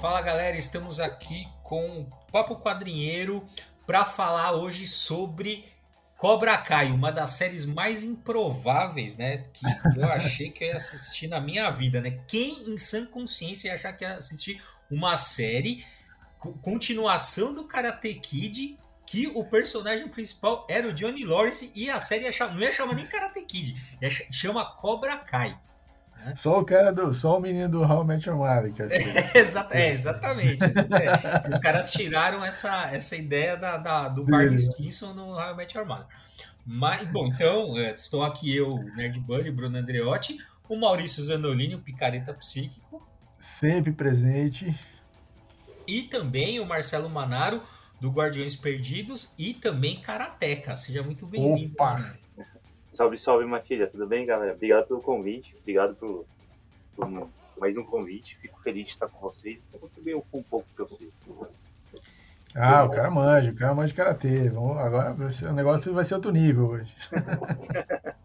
Fala galera, estamos aqui com o Papo Quadrinheiro para falar hoje sobre Cobra Kai, uma das séries mais improváveis, né? Que eu achei que eu ia assistir na minha vida, né? Quem em sã consciência ia achar que ia assistir uma série, continuação do Karate Kid, que o personagem principal era o Johnny Lawrence e a série ia chamar, não ia chamar nem Karate Kid, ia chama Cobra Kai. Só o cara do. Só o menino do How Met Your Mother. É, exa é, exatamente. exatamente. Os caras tiraram essa, essa ideia da, da do Barney Stinson no How Met Your Mother. Mas, bom, então, é, estou aqui eu, Nerd Bunny, Bruno Andreotti, o Maurício Zanolini, o Picareta Psíquico. Sempre presente. E também o Marcelo Manaro, do Guardiões Perdidos, e também Karateca. Seja muito bem-vindo. Opa! Salve, salve, Matilha. Tudo bem, galera? Obrigado pelo convite. Obrigado por, por mais um convite. Fico feliz de estar com vocês. Eu contribuir um, pouco para vocês. Ah, o cara manja, o cara manja de karatê. Vamos, agora o negócio vai ser outro nível hoje.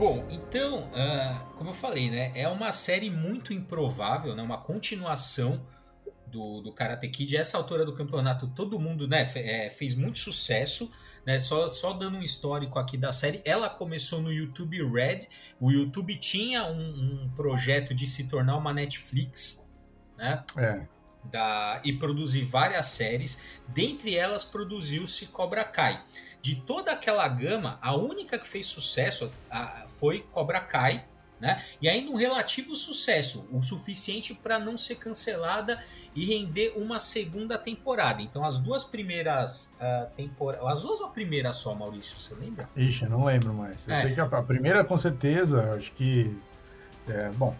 Bom, então, uh, como eu falei, né, é uma série muito improvável, né, uma continuação do, do Karate Kid. Essa altura do campeonato, todo mundo né, é, fez muito sucesso. Né, só, só dando um histórico aqui da série, ela começou no YouTube Red. O YouTube tinha um, um projeto de se tornar uma Netflix, né? É. Da, e produzir várias séries. Dentre elas, produziu-se Cobra Kai de toda aquela gama, a única que fez sucesso a, foi Cobra Kai, né? E ainda um relativo sucesso, o suficiente para não ser cancelada e render uma segunda temporada. Então, as duas primeiras uh, temporadas. As duas ou a primeira só, Maurício? Você lembra? Ixi, eu não lembro mais. Eu é. sei que a, a, primeira, com certeza, acho que. É, bom,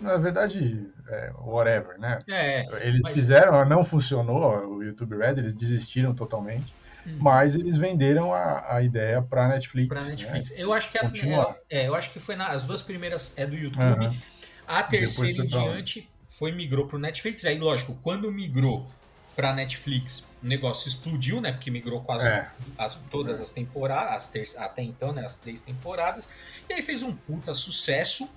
na verdade, é, whatever, né? É, eles mas... fizeram, não funcionou o YouTube Red, eles desistiram totalmente. Mas eles venderam a, a ideia para Netflix. Para Netflix. Né? Eu acho que a, é, é, eu acho que foi na, as duas primeiras é do YouTube. Uhum. A terceira em diante foi migrou para o Netflix. Aí, lógico, quando migrou para Netflix, o negócio explodiu, né? Porque migrou quase é. as, todas as temporadas, as ter, até então, né? As três temporadas. E aí fez um puta sucesso,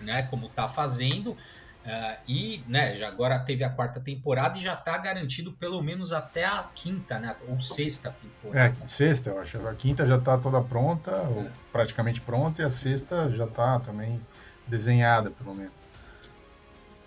né? Como tá fazendo. Uh, e né, já agora teve a quarta temporada e já está garantido pelo menos até a quinta, né? Ou sexta temporada. É, sexta, eu acho. A quinta já está toda pronta, é. ou praticamente pronta, e a sexta já está também desenhada, pelo menos.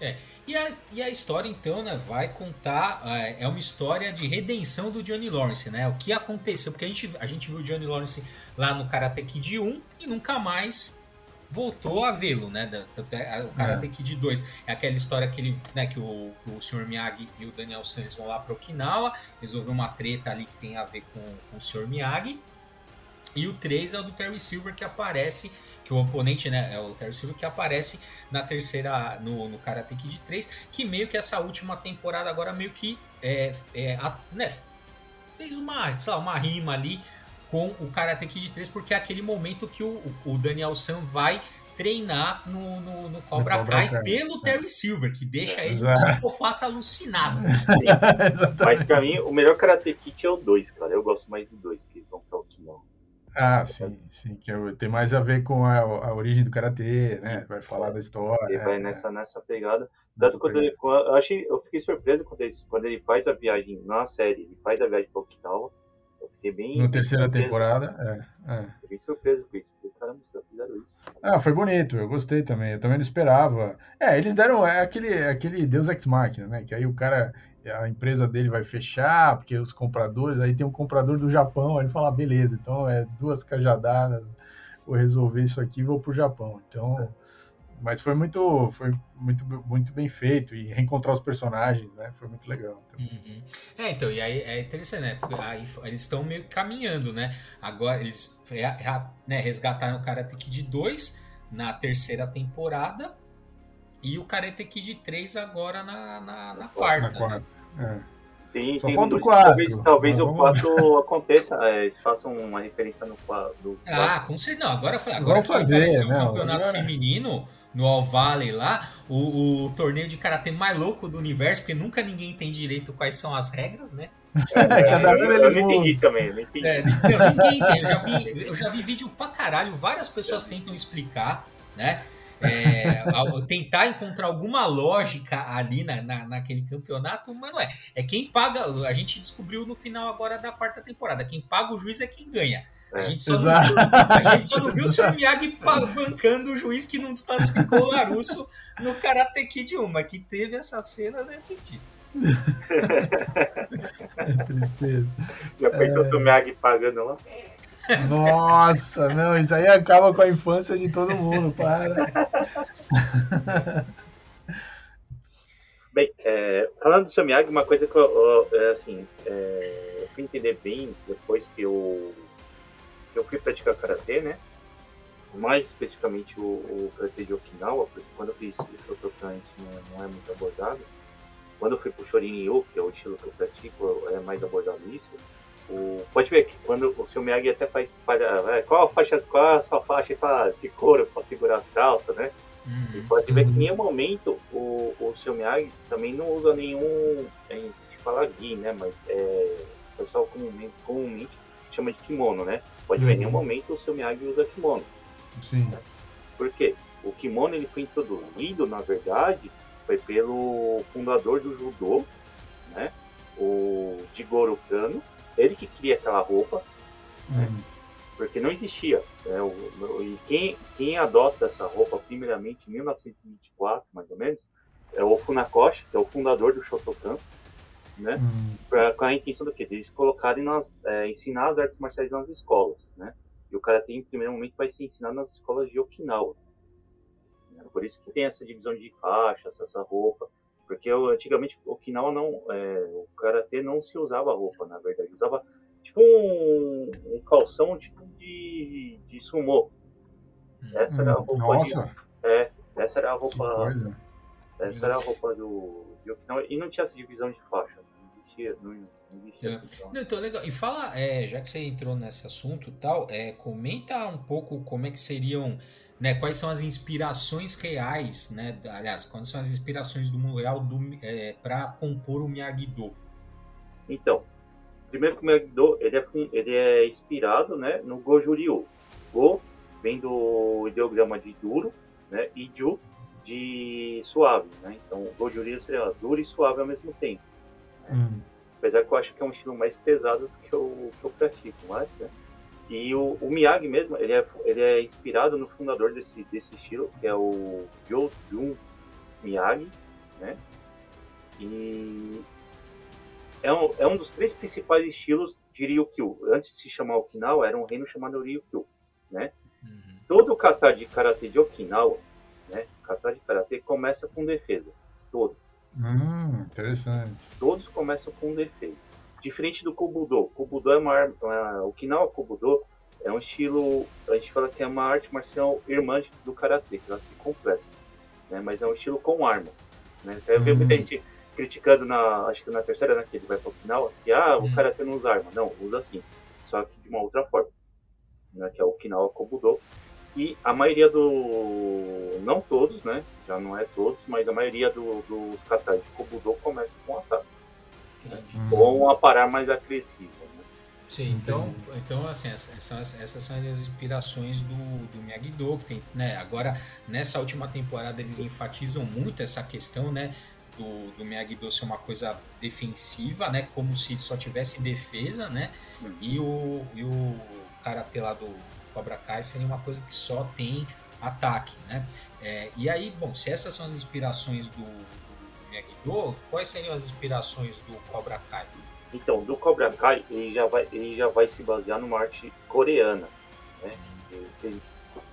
É. E a, e a história, então, né, vai contar. É, é uma história de redenção do Johnny Lawrence, né? O que aconteceu? Porque a gente, a gente viu o Johnny Lawrence lá no Karate Kid 1 e nunca mais voltou a vê-lo, né? É, o Karate é. Kid 2 é aquela história que, ele, né, que, o, que o Sr. Miyagi e o Daniel Santos vão lá para Okinawa, resolver uma treta ali que tem a ver com, com o Sr. Miyagi. E o 3 é o do Terry Silver que aparece, que o oponente, né, é o Terry Silver que aparece na terceira, no, no Karate Kid 3, que meio que essa última temporada agora meio que é, é a, né, fez uma, sei lá, uma rima ali com o Karate Kid 3, porque é aquele momento que o, o Daniel San vai treinar no, no, no Cobra, Cobra Kai, Kai pelo Terry Silver, que deixa ele um psicopata alucinado. Mas pra mim, o melhor Karate Kid é o 2, cara. Eu gosto mais do 2, porque eles vão pra Okinawa. Ah, sim, sim, que é tem mais a ver com a, a origem do karatê, né? Vai falar da história. Ele vai é. nessa, nessa pegada. Tanto quando ele, eu achei, eu fiquei surpreso quando ele, quando ele faz a viagem na série, ele faz a viagem para Okinawa Fiquei bem. Na terceira surpreso. temporada, é. é. Fiquei surpreso com isso. Porque, caramba, os fizeram isso. Ah, foi bonito, eu gostei também. Eu também não esperava. É, eles deram é aquele, aquele Deus Ex Machina, né? Que aí o cara, a empresa dele vai fechar, porque os compradores, aí tem um comprador do Japão, aí ele fala, ah, beleza, então é duas cajadadas, vou resolver isso aqui e vou pro Japão. Então, mas foi muito, foi muito, muito bem feito e reencontrar os personagens, né? Foi muito legal. Então. Uhum. É, então, e aí é interessante, né? Aí, eles estão meio caminhando, né? Agora eles né, resgataram o Karate Kid 2 na terceira temporada e o Karate Kid 3 agora na, na, na quarta. Na quarta. Né? É. Tem, Só tem falta o 4. Talvez, talvez o 4 aconteça, é, eles façam uma referência no 4. Ah, com certeza. Não, agora, agora que fazer, o campeonato agora... feminino no All Valley lá, o, o torneio de karatê mais louco do universo, porque nunca ninguém entende direito quais são as regras, né? É, Cada eu, eu, eu não entendi também, não entendi. É, ninguém entende. Eu já, vi, eu já vi vídeo pra caralho, várias pessoas tentam explicar, né? É, tentar encontrar alguma lógica ali na, na, naquele campeonato, mas não é. É quem paga. A gente descobriu no final agora da quarta temporada. Quem paga o juiz é quem ganha. A gente, só não viu, a gente só não viu o Sr. Miyagi bancando o juiz que não desclassificou o Larusso no Karate Kid 1, mas que teve essa cena, né, Titi? é tristeza. Já pensou é... o Sr. Miyagi pagando lá? Nossa, não, isso aí acaba com a infância de todo mundo, para. Bem, é, falando do Sr. Miyagi, uma coisa que eu, eu é, assim, é, eu fui entender bem depois que eu eu fui praticar karatê, né? Mais especificamente o, o karatê de Okinawa, porque quando eu fiz o Shotokan isso não, não, é muito abordado. Quando eu fui pro Shorin-ryu, que é o estilo que eu pratico, é mais abordado isso. O, pode ver que quando o seu Miyagi até faz é, qual a faixa, qual a sua faixa fala, de couro para segurar as calças, né? Uhum. E pode ver que em nenhum momento o, o seu Miyagi também não usa nenhum, a gente fala gui, né? Mas é, o pessoal comumente, comumente chama de kimono, né? Pode uhum. ver, em nenhum uhum. momento o seu Miyagi usa kimono. Sim. Né? Por quê? O kimono ele foi introduzido, na verdade, foi pelo fundador do judô, né? O Jigoro Kano. Ele que cria aquela roupa, né? uhum. né? porque não existia. Né? O, e quem, quem adota essa roupa, primeiramente, em 1924, mais ou menos, é o Funakoshi, que é o fundador do Shotokan né? Uhum. Pra, com a intenção do quê? De eles colocarem nas, é, ensinar as artes marciais nas escolas, né? E o karatê, em primeiro momento, vai ser ensinado nas escolas de Okinawa. Né? Por isso que tem essa divisão de faixas, essa roupa. Porque antigamente, Okinawa não, é, o karatê não se usava roupa, na verdade. Usava tipo um, um calção tipo de, de sumô. Essa era a roupa. Nossa. De, é, essa era a roupa. Essa era a roupa do, de Okinawa. E não tinha essa divisão de faixa existia, não, existia. É. Não, então, legal. E fala, é, já que você entrou nesse assunto tal, é, comenta um pouco como é que seriam, né, quais são as inspirações reais, né, aliás, quais são as inspirações do mundo real é, para compor o Miyagi-Do? Então, primeiro que o Miyagi-Do, ele é, ele é inspirado, né, no Goju-Ryu. Go vem do ideograma de duro, né, e Ju de suave, né? Então, o Goju-Ryu seria duro e suave ao mesmo tempo. Hum. Apesar que eu acho que é um estilo mais pesado do que eu, que eu pratico, mas, né? E o, o, Miyagi mesmo, ele é, ele é inspirado no fundador desse, desse estilo, que é o Jun Miyagi, né? E é um, é um dos três principais estilos de Ryukyu. Antes de se chamar Okinawa, era um reino chamado Ryukyu, né? Uhum. Todo o kata de karatê de Okinawa, né? Kata de karatê começa com defesa, todo. Hum, interessante. Todos começam com um defeito. Diferente do Kobudo. Kobudo é uma arma. O Kinawa Kobudo é um estilo. A gente fala que é uma arte marcial irmã do Karatê, que ela se completa. Né? Mas é um estilo com armas. Né? Eu vi muita hum. gente criticando na. Acho que na terceira, né? Que ele vai pro final, que ah, o hum. Karatê não usa arma. Não, usa sim. Só que de uma outra forma. Né? Que é o Kinawa Kobudo. E a maioria do. Não todos, né? Já não é todos, mas a maioria do, dos katais de Kobudo começa com ataque. Né? Ou uma parar mais agressiva. Né? Sim, então, então assim, essas, essas são as inspirações do, do Miyagi-Do, que tem, né, agora, nessa última temporada, eles enfatizam muito essa questão, né, do, do Miyagi-Do ser uma coisa defensiva, né, como se só tivesse defesa, né, hum. e o, e o karatê lá do Cobra Kai seria uma coisa que só tem ataque, né? É, e aí, bom, se essas são as inspirações do, do Miyagi-Do, quais seriam as inspirações do Cobra Kai? Então, do Cobra Kai, ele já vai, ele já vai se basear numa arte coreana, né? Ele,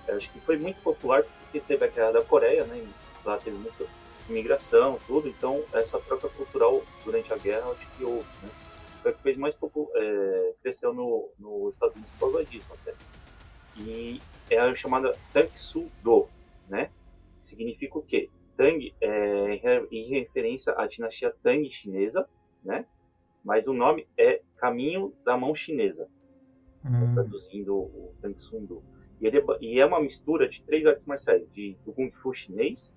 acho que foi muito popular porque teve a guerra da Coreia, né? Lá teve muita imigração, tudo, então essa troca cultural durante a guerra acho que houve, né? Foi o que fez mais pouco, é, cresceu no, no Estados Unidos por causa disso até. E é a chamada Tang-Soo-do, né? Significa o quê? Tang é em referência à dinastia Tang chinesa, né? Mas o nome é Caminho da Mão Chinesa, hum. traduzindo o Tang Soo Do. E, ele, é e é uma mistura de três artes marciais, de, do Kung Fu chinês,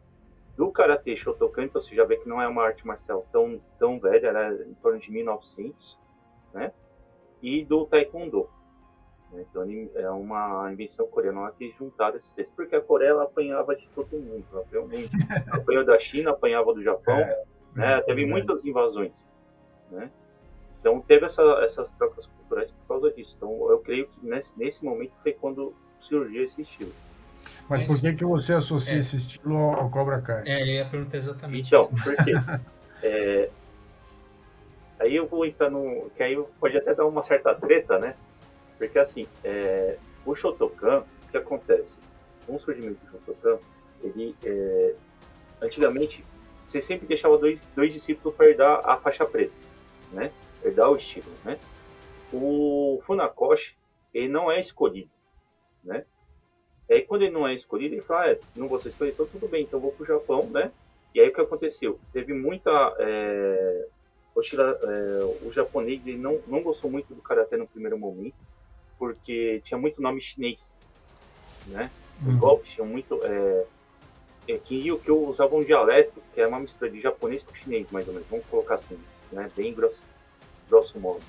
do Karatê Shotokan, então você já vê que não é uma arte marcial tão, tão velha, era é em torno de 1900, né? E do Taekwondo. Né? Então é uma invenção coreana que juntaram esses três, porque a Coreia ela apanhava de todo mundo, apanhou muito. apanhou da China, apanhava do Japão, é, né? Teve é muitas invasões, né? Então teve essa, essas trocas culturais por causa disso. Então eu creio que nesse, nesse momento foi quando surgiu esse estilo. Mas, por que, que você associa é. esse estilo ao Cobra Kai? É, eu ia perguntar exatamente Então, isso. por quê? é, aí eu vou entrar no... que aí pode até dar uma certa treta, né? Porque, assim, é, o Shotokan, o que acontece? O surgimento do Shotokan, ele... É, antigamente, você sempre deixava dois, dois discípulos para herdar a faixa preta, né? Herdar o estilo, né? O Funakoshi, ele não é escolhido, né? Aí, quando ele não é escolhido, ele fala, ah, é, não vou ser escolhido, então tudo bem, então vou para o Japão, né? E aí, o que aconteceu? Teve muita... É, é, o japonês ele não, não gostou muito do Karatê no primeiro momento, porque tinha muito nome chinês, né? Os uhum. golpes tinham muito... É, é, que, que usavam um dialeto, que é uma mistura de japonês com chinês, mais ou menos, vamos colocar assim, né? Bem grosso, grosso modo.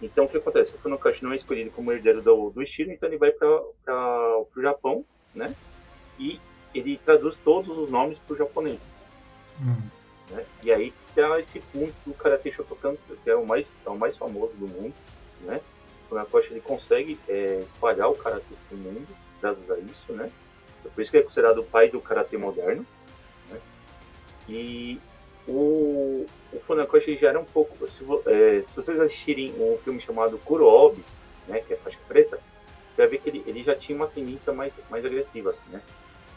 Então, o que acontece? O Funokashi não é escolhido como herdeiro do, do estilo, então ele vai para o Japão, né? E ele traduz todos os nomes para o japonês. Hum. Né? E aí que dá esse ponto do Karate Shotokan, que é o mais, é o mais famoso do mundo, né? Funakoshi ele consegue é, espalhar o Karate para o mundo, graças a isso, né? Por isso que é considerado o pai do Karate moderno, né? E o, o Funakoshi já era um pouco. Se, é, se, vocês assistirem um filme chamado Kurobi, né, que é faixa preta, você vai ver que ele, ele já tinha uma tendência mais, mais agressiva, assim, né?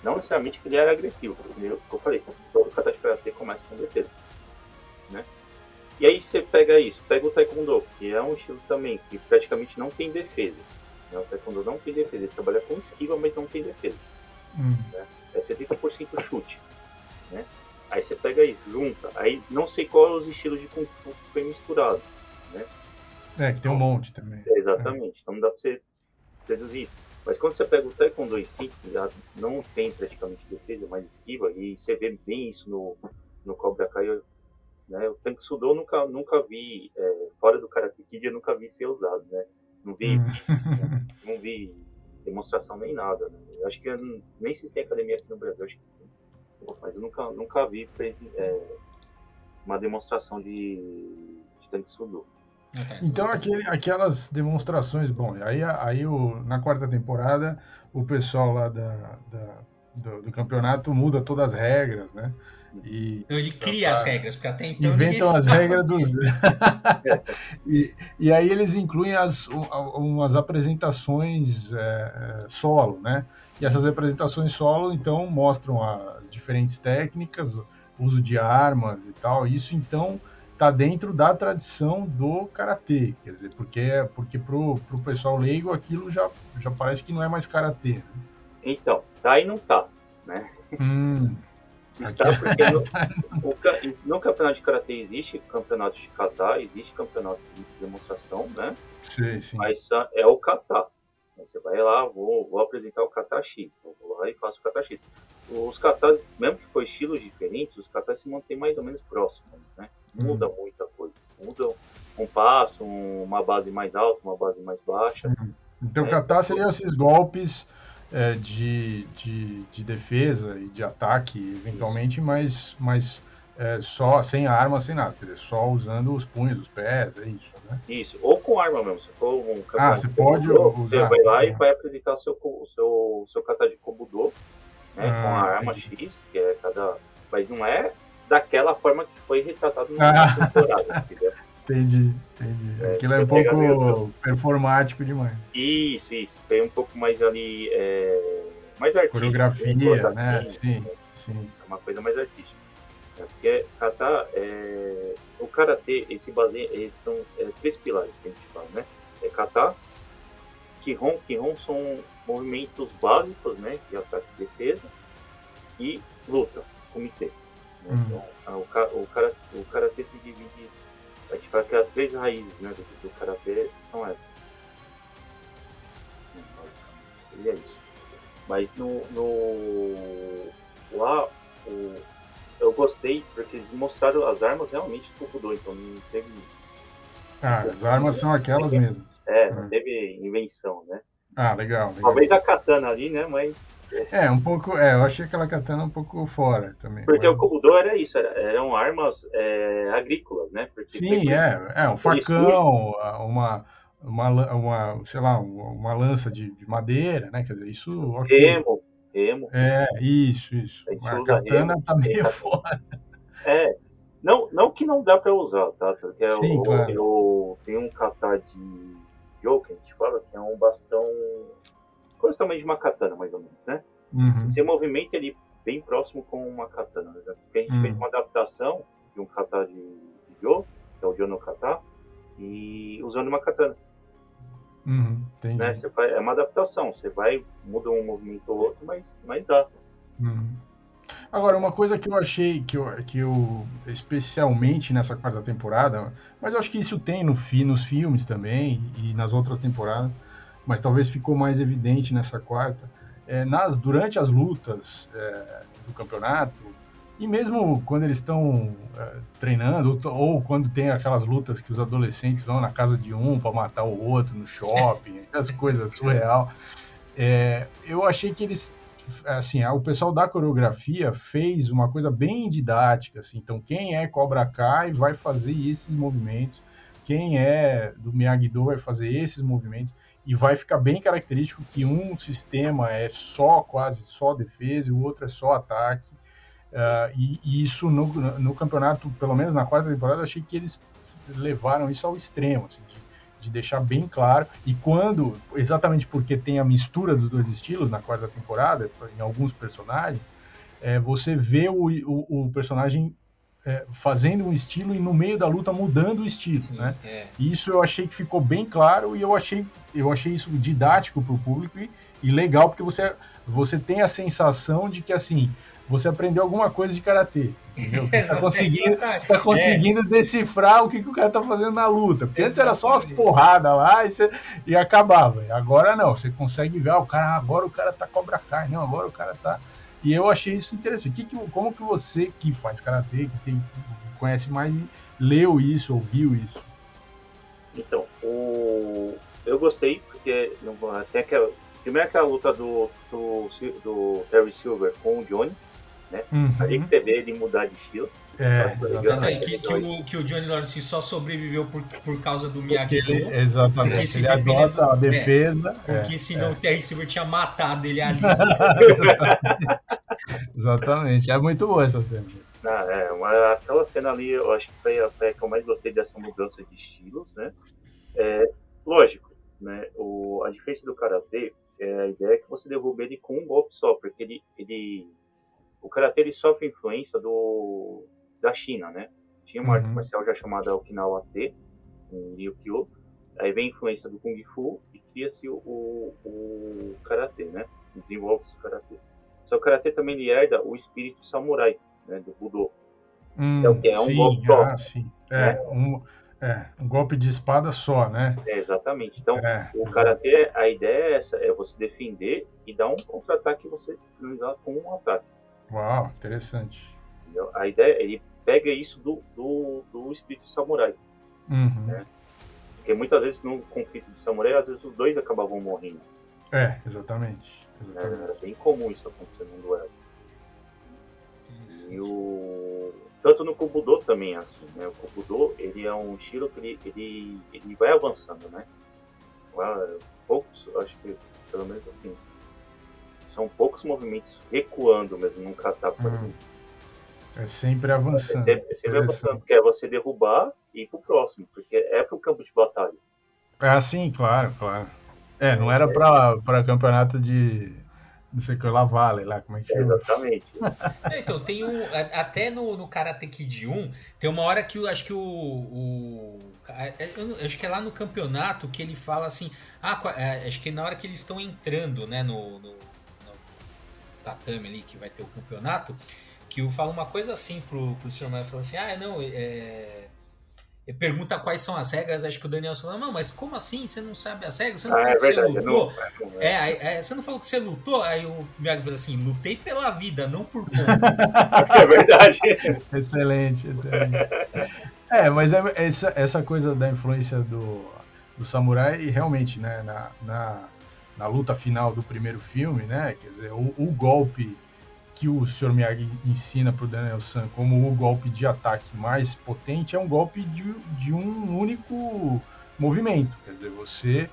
Não necessariamente que ele era agressivo, porque eu, eu falei, todo kata de karatê começa com defesa, né? E aí você pega isso, pega o taekwondo, que é um estilo também que praticamente não tem defesa. Né? O taekwondo não tem defesa, ele trabalha com esquiva, mas não tem defesa. Hum. Né? É 70% chute, né? Aí você pega aí, junta. Aí não sei qual é os estilos de Kung Fu que foi misturado, né? É, que tem um monte também. É, exatamente. É. Então não dá pra você deduzir isso. Mas quando você pega o Taekwondo em si, já não tem praticamente defesa, mas esquiva, e você vê bem isso no, no Cobra Kai, né? O Tank Sudo eu nunca, nunca vi, é, fora do Karate Kid, eu nunca vi ser usado, né? Não vi, né? não vi demonstração nem nada. Né? Eu acho que eu, nem se tem academia aqui no Brasil, acho que mas eu nunca, nunca vi é, uma demonstração de, de tanque sudo. Ah, tá. Então aquele, aquelas demonstrações, bom, aí, aí o, na quarta temporada o pessoal lá da, da do, do, campeonato muda todas as regras, né? E, ele cria as regras, porque até então inventam as regras dos. e, e aí eles incluem as, umas apresentações é, é, solo, né? E essas apresentações solo, então, mostram as diferentes técnicas, uso de armas e tal. Isso, então, está dentro da tradição do karatê, quer dizer, porque porque pro, pro pessoal leigo aquilo já, já parece que não é mais karatê. Né? Então, tá e não tá, né? Hum, Está aqui... porque no, no, campeonato de karatê existe campeonato de kata, existe campeonato de demonstração, né? Sim, sim. Mas é o kata. Você vai lá, vou, vou apresentar o kata X, então, vou lá e faço o kata X. Os katas, mesmo que for estilos diferentes, os katas se mantêm mais ou menos próximos, né? Muda uhum. muita coisa. Muda um passo, uma base mais alta, uma base mais baixa. Uhum. Então, é, kata seriam esses golpes é, de, de, de, defesa e de ataque, eventualmente, mas, mas é, só sem arma, sem nada. Quer dizer, só usando os punhos, os pés, é isso, né? Isso, ou com arma mesmo. Se for um ah, você pode usar. Você vai lá e vai apresentar o seu, o seu, seu kata de Kobudo, né? Ah, com a arma entendi. X, que é cada. Mas não é daquela forma que foi retratado na ah. temporada, entendeu? Entendi, entendi. É, Aquilo é um pouco performático demais. Isso, isso. Foi um pouco mais ali. É... Mais artístico. Coreografia, né? Sim, né? sim. É uma coisa mais artística. É porque kata, é... o karatê, esse baseia, esses são é, três pilares que a gente fala, né? É kata, kihon, kihon são movimentos básicos, né? De ataque e defesa e luta, comitê. Né? Hum. Então, o, o, o karatê se divide a gente fala que as três raízes né, do, do karatê são essas. E é isso. Mas no, no lá o, eu gostei porque eles mostraram as armas realmente do Kukudô, então não teve. Ah, as armas são aquelas mesmo. É, não é. teve invenção, né? Ah, legal, legal. Talvez a katana ali, né? Mas é, um pouco. É, eu achei aquela katana um pouco fora também. Porque mas... o Kobudo era isso, era, eram armas é, agrícolas, né? Porque Sim, é, é, um facão, uma, uma, uma, sei lá, uma lança de, de madeira, né? Quer dizer, isso. Okay. Remo, remo. É, isso, isso. A, a katana remo, tá meio fora. É, não, não que não dá para usar, tá? Porque Sim, eu, claro. eu tenho um kata de Que a gente fala, que é um bastão quase tamanho de uma katana, mais ou menos, né? Uhum. Esse movimento ele bem próximo com uma katana, né? Porque a gente uhum. fez uma adaptação de um kata de, de que é o Yo no kata, e usando uma katana. Uhum, né? Vai, é uma adaptação, você vai, muda um movimento ou outro, mas, mas dá. Uhum. Agora, uma coisa que eu achei que eu, que eu, especialmente nessa quarta temporada, mas eu acho que isso tem no, nos filmes também e nas outras temporadas, mas talvez ficou mais evidente nessa quarta, é, nas, durante as lutas é, do campeonato, e mesmo quando eles estão é, treinando, ou, ou, quando tem aquelas lutas que os adolescentes vão na casa de um para matar o outro no shopping, essas coisas surreal, é, eu achei que eles assim, o pessoal da coreografia fez uma coisa bem didática, assim, então quem é Cobra Kai vai fazer esses movimentos, quem é do Miyagi-Do vai fazer esses movimentos, e vai ficar bem característico que um sistema é só quase só defesa e o outro é só ataque. Uh, e, e, isso no, no, campeonato, pelo menos na quarta temporada, eu achei que eles levaram isso ao extremo, assim, de, de, deixar bem claro. E quando, exatamente porque tem a mistura dos dois estilos na quarta temporada, em alguns personagens, é, você vê o, o, o personagem é, fazendo um estilo e no meio da luta mudando o estilo, Sim, né? É. Isso eu achei que ficou bem claro e eu achei, eu achei isso didático para o público e, e, legal porque você, você tem a sensação de que assim você aprendeu alguma coisa de karatê, está conseguindo, tá conseguindo é. decifrar o que, que o cara está fazendo na luta. Porque antes era só umas porradas lá e, você, e acabava. Agora não, você consegue ver, ah, o cara, agora o cara tá cobra carne, não, agora o cara tá e eu achei isso interessante. Que, que, como que você que faz karatê, que tem, conhece mais, leu isso, ouviu isso? Então, o... eu gostei porque tem aquela, primeiro aquela luta do, do, do Terry Silver com o Johnny, né? Uhum. Ali que você vê ele mudar de estilo. É, exatamente. Que, que, o, que o Johnny Lawrence só sobreviveu por, por causa do Miyagi. Ele, exatamente. Porque se ele adota a defesa. É, porque é, senão é. o Terry Silver tinha matado ele ali. exatamente. exatamente. É muito boa essa cena. Ah, é, uma, aquela cena ali, eu acho que foi a, foi a que eu mais gostei dessa mudança de estilos, né? É, lógico, né? O, a diferença do Karatê, é, a ideia é que você derruba ele com um golpe só, porque ele, ele o Karatê ele sofre influência do, da China, né? Tinha uma uhum. arte marcial já chamada Okinawa T, em Ryukyu. Aí vem a influência do Kung Fu e cria-se o, o, o Karatê, né? Desenvolve-se o Karatê. Só que o Karatê também ele herda o espírito samurai, né? Do Budô. Hum, então, que é um sim, golpe. Ah, sim. É, né? um, é, um golpe de espada só, né? É, exatamente. Então, é, o Karatê, a ideia é essa, é você defender e dar um contra-ataque e você finalizar com um ataque. Uau, interessante. Entendeu? A ideia, ele pega isso do, do, do espírito samurai. Uhum. Né? Porque muitas vezes no conflito de samurai, às vezes os dois acabavam morrendo. É, exatamente. exatamente. Era bem comum isso acontecer no duelo. E o... Tanto no Kubudo também é assim, né? O Kubudo, ele é um estilo que ele, ele, ele vai avançando, né? Poucos, acho que pelo menos assim, são poucos movimentos recuando mesmo num kata, por uhum. É sempre avançando. É sempre, é sempre avançando, porque é você derrubar ir pro próximo, porque é pro campo de batalha. É sim, claro, claro. É, não era para campeonato de não sei o que lá vale lá, como é que chama? Exatamente. é, então, tem um. Até no, no Karate Kid 1, tem uma hora que eu acho que o. o eu acho que é lá no campeonato que ele fala assim. Ah, é, acho que é na hora que eles estão entrando, né, no, no tatame ali, que vai ter o campeonato, que eu falo uma coisa assim pro, pro senhor, mas fala assim: ah, não, é pergunta quais são as regras, acho que o Daniel falou, não, mas como assim? Você não sabe as regras? Você não ah, falou é que verdade, você lutou? Não, é, é, é, você não falou que você lutou? Aí o Miyagi falou assim, lutei pela vida, não por conta. é verdade. excelente, excelente. É, mas é, essa, essa coisa da influência do, do samurai, realmente, né, na, na, na luta final do primeiro filme, né, quer dizer, o, o golpe que o Sr. Miyagi ensina para o Daniel San como o golpe de ataque mais potente é um golpe de, de um único movimento. Quer dizer, você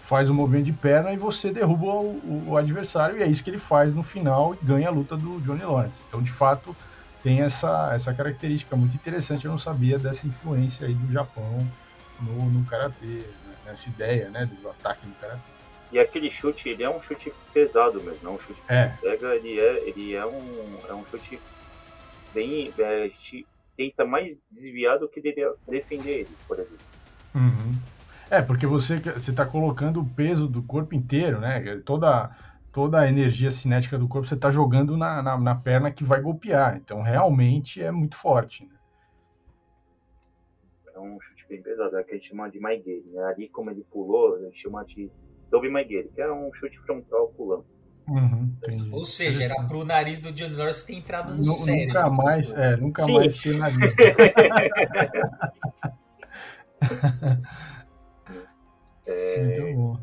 faz um movimento de perna e você derruba o, o, adversário, e é isso que ele faz no final e ganha a luta do Johnny Lawrence. Então, de fato, tem essa, essa característica muito interessante. Eu não sabia dessa influência aí do Japão no, no karatê, né? nessa ideia né, do ataque no karatê. E aquele chute, ele é um chute pesado mesmo, não é um chute é. que pega, ele é, ele é um, é um chute bem. É, tenta mais desviar do que defender ele, por exemplo. Uhum. É, porque você está colocando o peso do corpo inteiro, né? Toda, toda a energia cinética do corpo você está jogando na, na, na, perna que vai golpear. Então, realmente é muito forte. Né? É um chute bem pesado, é que a gente chama de Maigiri. Né? Ali, como ele pulou, a gente chama de Tobey Maguire, que é um chute frontal pulando. Uhum, Ou seja, era pro nariz do John Lawrence ter entrado no N cérebro. Nunca mais, é, nunca Sim. mais ter nariz. é... Muito bom.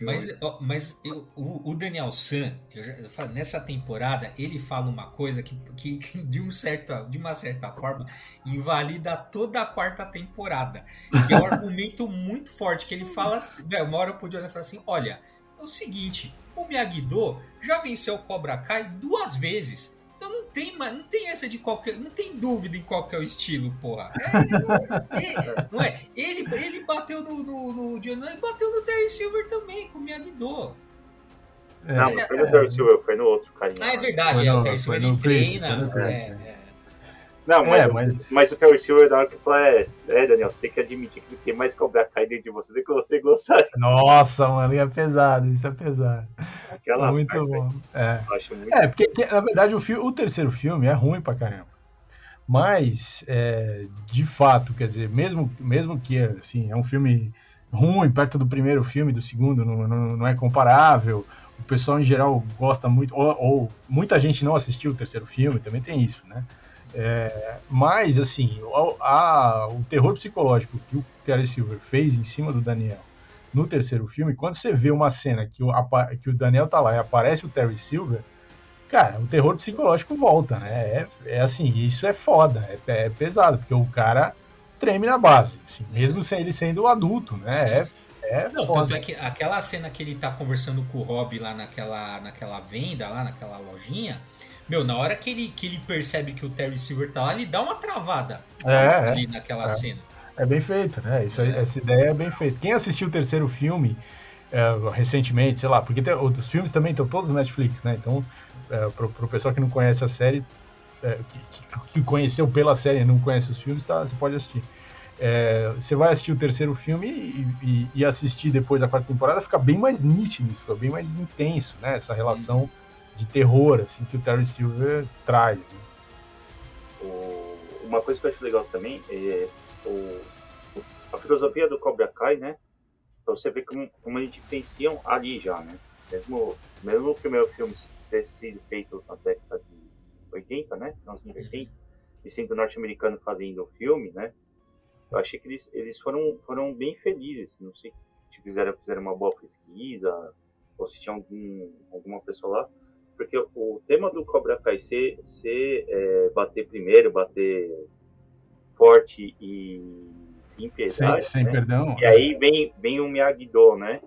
Mas, mas eu, o, o, Daniel San, eu já, eu falo, nessa temporada, ele fala uma coisa que, que, que, de, um certo, de uma certa forma invalida toda a quarta temporada. Que é um argumento muito forte, que ele fala assim, uma hora eu podia falar assim, olha, é o seguinte, o Miyagi-Do já venceu o Cobra Kai duas vezes. Então não tem, não tem essa de qualquer. Não tem dúvida em qual é o estilo, porra. É, é, não é? Ele, ele bateu no, no, no John e bateu no Terry Silver também, com o Miyagi-Do. É, não, não foi no Terry Silver, foi no outro carinha. Ah, é verdade, é, o Terry Silver ele treina. É, é. Não, mas, é, mas... mas o Terry Silver, na hora que fala, é, é, Daniel, você tem que admitir que tem mais Cobra Kai dentro de você do que você gostaria. Nossa, mano, é pesado, isso é pesado. Aquela muito parte, bom. É. Muito é, porque na verdade o, filme, o terceiro filme é ruim pra caramba. Mas, é, de fato, quer dizer, mesmo, mesmo que assim, é um filme ruim, perto do primeiro filme, do segundo, não, não, não é comparável. O pessoal em geral gosta muito, ou, ou muita gente não assistiu o terceiro filme, também tem isso, né? É, mas, assim, o, a, o terror psicológico que o Terry Silver fez em cima do Daniel no terceiro filme, quando você vê uma cena que o, que o Daniel tá lá e aparece o Terry Silver, cara, o terror psicológico volta, né? É, é assim, isso é foda, é, é, pesado, porque o cara treme na base, assim, mesmo sem ele sendo adulto, né? É, é Não, foda. tanto é que aquela cena que ele tá conversando com o Rob lá naquela, naquela venda, lá naquela lojinha, meu, na hora que ele, que ele percebe que o Terry Silver tá lá, ele dá uma travada é, ali naquela é. cena. É bem feito, né? Isso, é. Essa ideia é bem feita. Quem assistiu o terceiro filme é, recentemente, sei lá, porque tem, os filmes também estão todos no Netflix, né? Então, é, pro, pro pessoal que não conhece a série, é, que, que, conheceu pela série e não conhece os filmes, tá, você pode assistir. É, você vai assistir o terceiro filme e, e, e, assistir depois a quarta temporada, fica bem mais nítido, fica bem mais intenso, né? Essa relação de terror, assim, que o Terry Silver traz. Né? Uma coisa que eu acho legal também é o, a filosofia do Cobra Kai, né? Pra você ver como, como eles diferenciam ali já, né? Mesmo, mesmo o primeiro filme ter sido feito na década de 80, né? Anos 80, e sendo norte-americano fazendo o filme, né? Eu achei que eles, eles foram, foram bem felizes. Não sei se fizeram, fizeram uma boa pesquisa, ou se tinha algum, alguma pessoa lá porque o tema do Cobra Kai ser, ser é, bater primeiro, bater forte e sem piedade. Sem, sem né? perdão. E aí vem, vem o Miyagi-Do, né?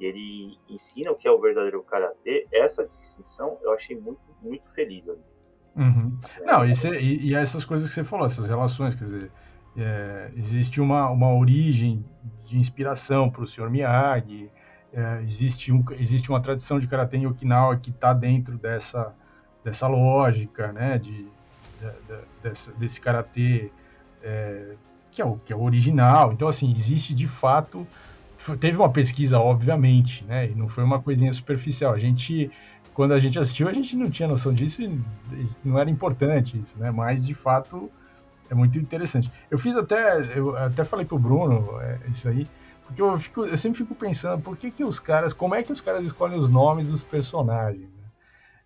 E ele ensina o que é o verdadeiro karatê. Essa distinção eu achei muito, muito feliz ali. Uhum. É, Não, e, cê, e, e, essas coisas que você falou, essas relações, quer dizer, é, existe uma, uma origem de inspiração para o Sr. Miyagi, é, existe, um, existe uma tradição de karatê em Okinawa que está dentro dessa, dessa lógica, né, de, de, de desse, desse karatê é, que, é o, que é o original. Então, assim, existe de fato. Teve uma pesquisa, obviamente, né, e não foi uma coisinha superficial. A gente, quando a gente assistiu, a gente não tinha noção disso e não era importante, isso, né, mas de fato é muito interessante. Eu fiz até, eu até falei pro Bruno é, isso aí, porque eu, fico, eu sempre fico pensando, por que que os caras, como é que os caras escolhem os nomes dos personagens? Né?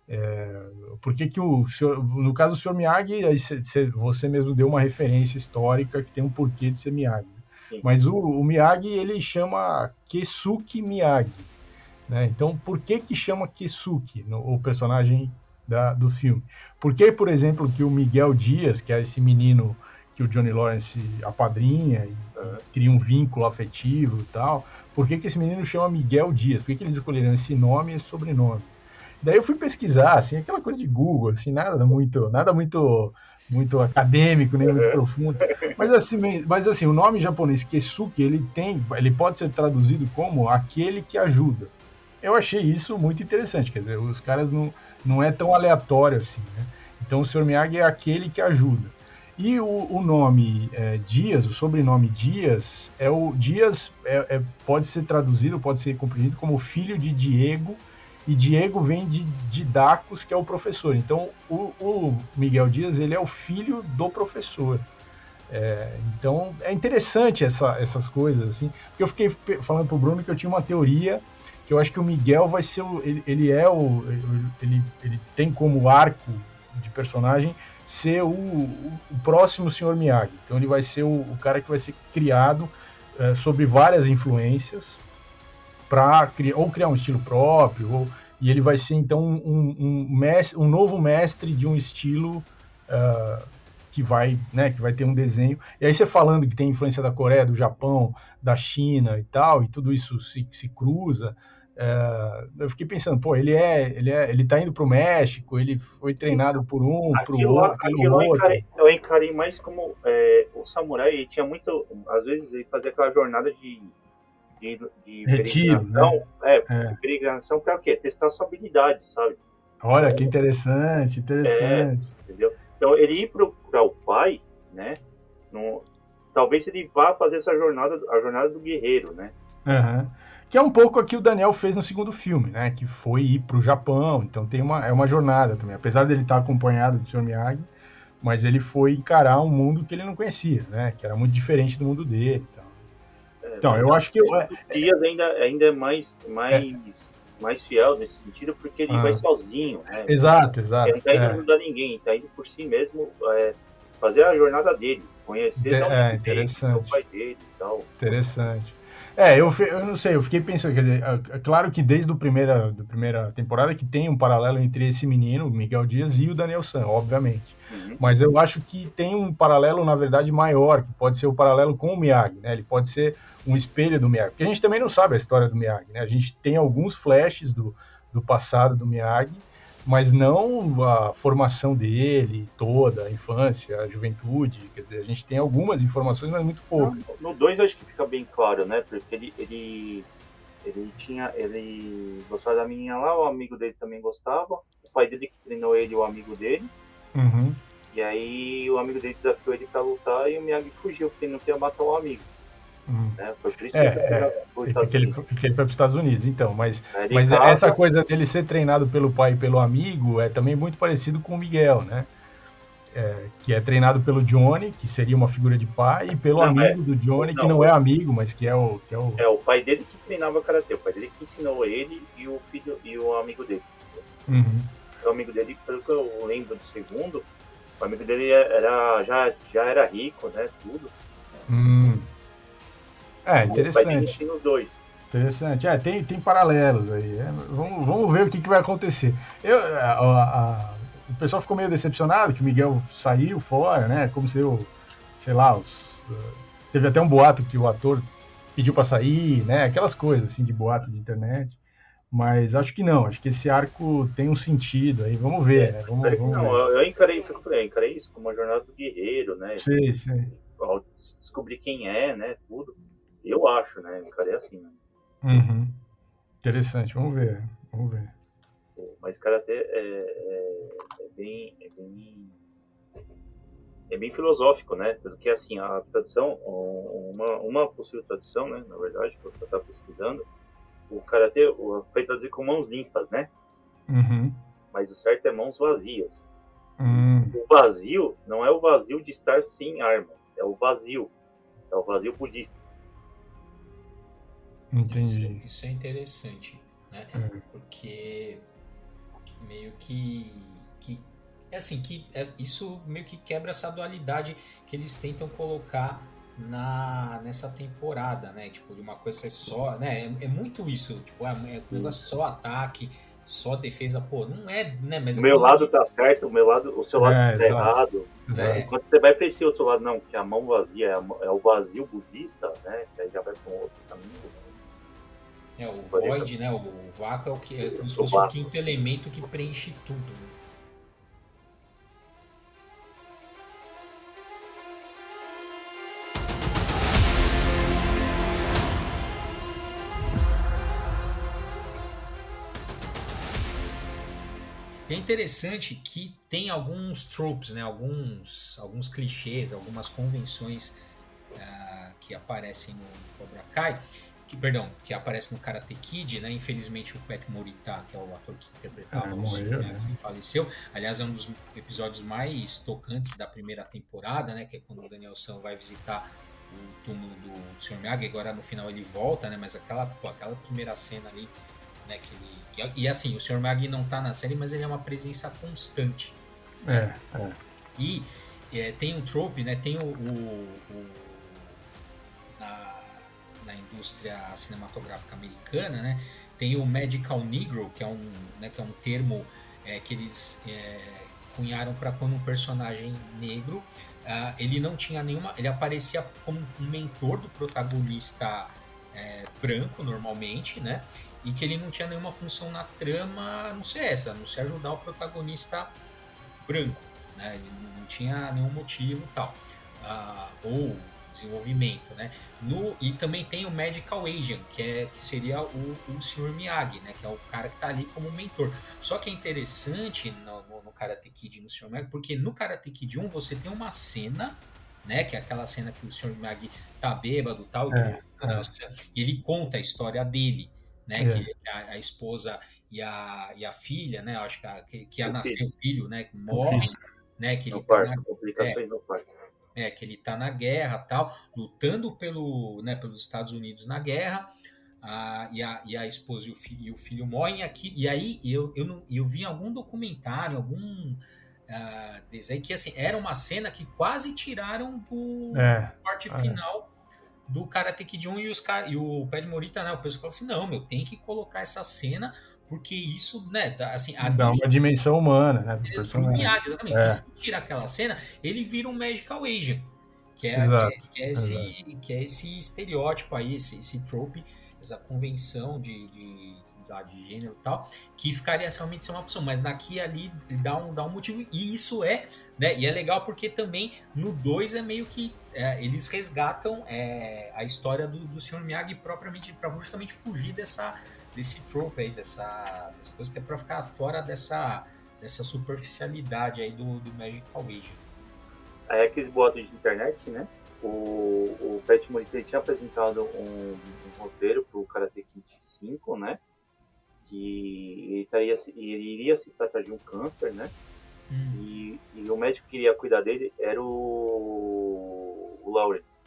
É, por que que o, senhor, no caso do Sr. Miyagi, você mesmo deu uma referência histórica que tem um porquê de ser Miyagi. Sim. Mas o, o, Miyagi, ele chama Kesuke Miyagi. Né? Então, por que que chama Kesuke, no, o personagem da, do filme? Por que, por exemplo, que o Miguel Dias, que é esse menino que o Johnny Lawrence apadrinha uh, cria um vínculo afetivo e tal, por que, que esse menino chama Miguel Dias? Por que, que eles escolheram esse nome e esse sobrenome? Daí eu fui pesquisar, assim, aquela coisa de Google, assim, nada muito, nada muito, muito acadêmico, nem muito profundo. Mas assim, mas assim, o nome japonês Kesuke, ele tem, ele pode ser traduzido como aquele que ajuda. Eu achei isso muito interessante, quer dizer, os caras não, não é tão aleatório assim, né? Então o Sr. Miyagi é aquele que ajuda. E o, o nome é, Dias, o sobrenome Dias, é o Dias é, é, pode ser traduzido, pode ser compreendido como filho de Diego, e Diego vem de Didacos, que é o professor. Então o, o Miguel Dias ele é o filho do professor. É, então é interessante essa, essas coisas assim, porque eu fiquei falando pro Bruno que eu tinha uma teoria que eu acho que o Miguel vai ser o, ele, ele é o ele, ele tem como arco de personagem ser o, o, próximo Sr. Miyagi. Então ele vai ser o, o cara que vai ser criado é, várias influências para criar ou criar um estilo próprio ou, e ele vai ser então um, um, mestre, um novo mestre de um estilo uh, que vai, né, que vai ter um desenho. E aí você falando que tem influência da Coreia, do Japão, da China e tal, e tudo isso se, se cruza. É, eu fiquei pensando, pô, ele é, ele é, ele tá indo pro México, ele foi treinado por um, aquilo, pro outro, pelo outro. Eu encarei, eu encarei mais como é, o samurai, ele tinha muito, às vezes ele fazia aquela jornada de de, de Retiro, né? é, é. peregrinação para o quê? Testar sua habilidade, sabe? Olha, que interessante, interessante. É, entendeu? Então, ele ir para o pai, né? No, talvez ele vá fazer essa jornada, a jornada do guerreiro, né? Uhum que é um pouco aqui o Daniel fez no segundo filme, né? Que foi ir para o Japão, então tem uma, é uma jornada também. Apesar dele estar acompanhado do Sr. Miyagi, mas ele foi encarar um mundo que ele não conhecia, né? Que era muito diferente do mundo dele. Então, é, então eu acho que... O Dias ainda, ainda é mais, mais, é. mais fiel nesse sentido, porque ele ah. vai sozinho, né? Exato, exato. Ele não está indo é. ajudar ninguém, está indo por si mesmo é, fazer a jornada dele, conhecer De, é, interessante. o pai dele e tal. Interessante. É, eu, eu não sei, eu fiquei pensando, quer dizer, é, é claro que desde a primeira, da primeira temporada que tem um paralelo entre esse menino, o Miguel Dias, e o Daniel San, obviamente. Uhum. Mas eu acho que tem um paralelo, na verdade, maior, que pode ser o paralelo com o Miyagi, né? Ele pode ser um espelho do Miyagi, porque a gente também não sabe a história do Miyagi, né? A gente tem alguns flashes do, do passado do Miyagi, mas não a formação dele toda, a infância, a juventude. Quer dizer, a gente tem algumas informações, mas muito poucas. No 2 acho que fica bem claro, né? Porque ele, ele, ele tinha. Ele gostava da menina lá, o amigo dele também gostava. O pai dele que treinou ele, o amigo dele. Uhum. E aí o amigo dele desafiou ele pra lutar e o Miyagi fugiu, porque ele não queria matar o amigo. Hum. Né? Foi por isso é, que, é, porque ele, porque ele foi para os Estados Unidos, então. Mas, mas essa coisa dele ser treinado pelo pai e pelo amigo é também muito parecido com o Miguel, né? É, que é treinado pelo Johnny, que seria uma figura de pai, e pelo não, amigo é, do Johnny, não, que não é amigo, mas que é o, que é o. É o pai dele que treinava karatê, o pai dele que ensinou ele e o filho e o amigo dele. Uhum. O amigo dele, pelo que eu lembro do segundo, o amigo dele era, já, já era rico, né? Tudo. Hum. É, interessante. Interessante. É, tem, tem paralelos aí. É, vamos, vamos ver o que, que vai acontecer. Eu, a, a, o pessoal ficou meio decepcionado que o Miguel saiu fora, né? Como se eu, sei lá, os, teve até um boato que o ator pediu para sair, né? Aquelas coisas assim de boato de internet. Mas acho que não, acho que esse arco tem um sentido aí, vamos ver, é, né? Vamos, vamos não, ver. eu encarei, eu encarei isso como uma jornada do guerreiro, né? Sim, sim. descobrir quem é, né? Tudo. Eu acho, né? O cara é assim, né? Uhum. Interessante, vamos ver. Vamos ver. Mas karatê é, é, é, bem, é bem é bem filosófico, né? Porque assim a tradição, uma, uma possível tradição, né? Na verdade, que eu estava pesquisando, o karatê foi traduzido com mãos limpas, né? Uhum. Mas o certo é mãos vazias. Uhum. O vazio não é o vazio de estar sem armas, é o vazio, é o vazio budista. Entendi. Isso, isso é interessante, né? É. Porque meio que, que é assim que é, isso meio que quebra essa dualidade que eles tentam colocar na nessa temporada, né? Tipo de uma coisa ser só, né? É, é muito isso, tipo é, é um negócio só ataque, só defesa, pô, não é, né? Mas o meu lado tá certo, o meu lado, o seu lado é, tá errado. Né? Enquanto você vai para esse outro lado, não, que a mão vazia é, é o vazio budista, né? Que aí já vai para um outro caminho. É, o void, né? O, vácuo é o que é como se fosse o quinto elemento que preenche tudo. É interessante que tem alguns tropes, né? alguns, alguns clichês, algumas convenções uh, que aparecem no Cobra Kai, que, perdão, que aparece no Karate Kid, né? Infelizmente o Pat Morita, que é o ator que interpretava, ah, morreu, né? né? faleceu. Aliás, é um dos episódios mais tocantes da primeira temporada, né? Que é quando o Daniel San vai visitar o túmulo do Sr. Miyagi. Agora no final ele volta, né? Mas aquela, pô, aquela primeira cena ali, né? Que ele, que, e assim, o Sr. Miyagi não tá na série, mas ele é uma presença constante. É, é. E é, tem um trope, né? Tem o, o, o indústria cinematográfica americana, né? Tem o Medical Negro, que é um, né, que é um termo é, que eles é, cunharam para quando um personagem negro uh, ele não tinha nenhuma, ele aparecia como um mentor do protagonista é, branco normalmente, né? E que ele não tinha nenhuma função na trama, não sei essa, não se ajudar o protagonista branco, né? Ele não tinha nenhum motivo tal. Uh, ou desenvolvimento, né? No, e também tem o Medical Agent, que, é, que seria o, o Sr. Miyagi, né? Que é o cara que está ali como mentor. Só que é interessante no, no, no Karate Kid e no Sr. Miyagi, porque no Karate Kid 1 você tem uma cena, né? Que é aquela cena que o Sr. Miyagi tá bêbado tal, é, e, é. e ele conta a história dele, né? É. Que a, a, esposa e a, e a filha, né? Acho que, a, que, que a nasceu filho, né? Morrem, né? Que ele no tá na, complicações é, no parto é, que ele está na guerra tal, lutando pelo, né, pelos Estados Unidos na guerra, a, e, a, e a esposa e o, fi, e o filho morrem aqui, e aí eu, eu, não, eu vi algum documentário, algum uh, desenho, que assim, era uma cena que quase tiraram do é, parte é. final do Karate Kid 1 e, os, e o Pé de Morita, né, o pessoal falou assim, não, meu, tem que colocar essa cena porque isso, né, assim... Dá uma dimensão humana, né? Pro, pro Miyagi, exatamente. É. se tira aquela cena, ele vira um Magical Agent, que é, exato, que é, que é esse, que é esse estereótipo aí, esse, esse trope, essa convenção de, de, de gênero e tal, que ficaria realmente ser uma função, mas daqui e ali dá um, dá um motivo, e isso é, né, e é legal porque também no 2 é meio que é, eles resgatam é, a história do, do Sr. Miyagi propriamente para justamente fugir dessa desse trope aí, dessa, dessa coisa que é pra ficar fora dessa, dessa superficialidade aí do, do Magical Agent. Aí aqueles boatos de internet, né? O, o Pat Morita tinha apresentado um, um roteiro pro Karate Kid 5, né? Que ele, estaria, ele iria se tratar de um câncer, né? Hum. E, e, o médico que iria cuidar dele era o, o Lawrence.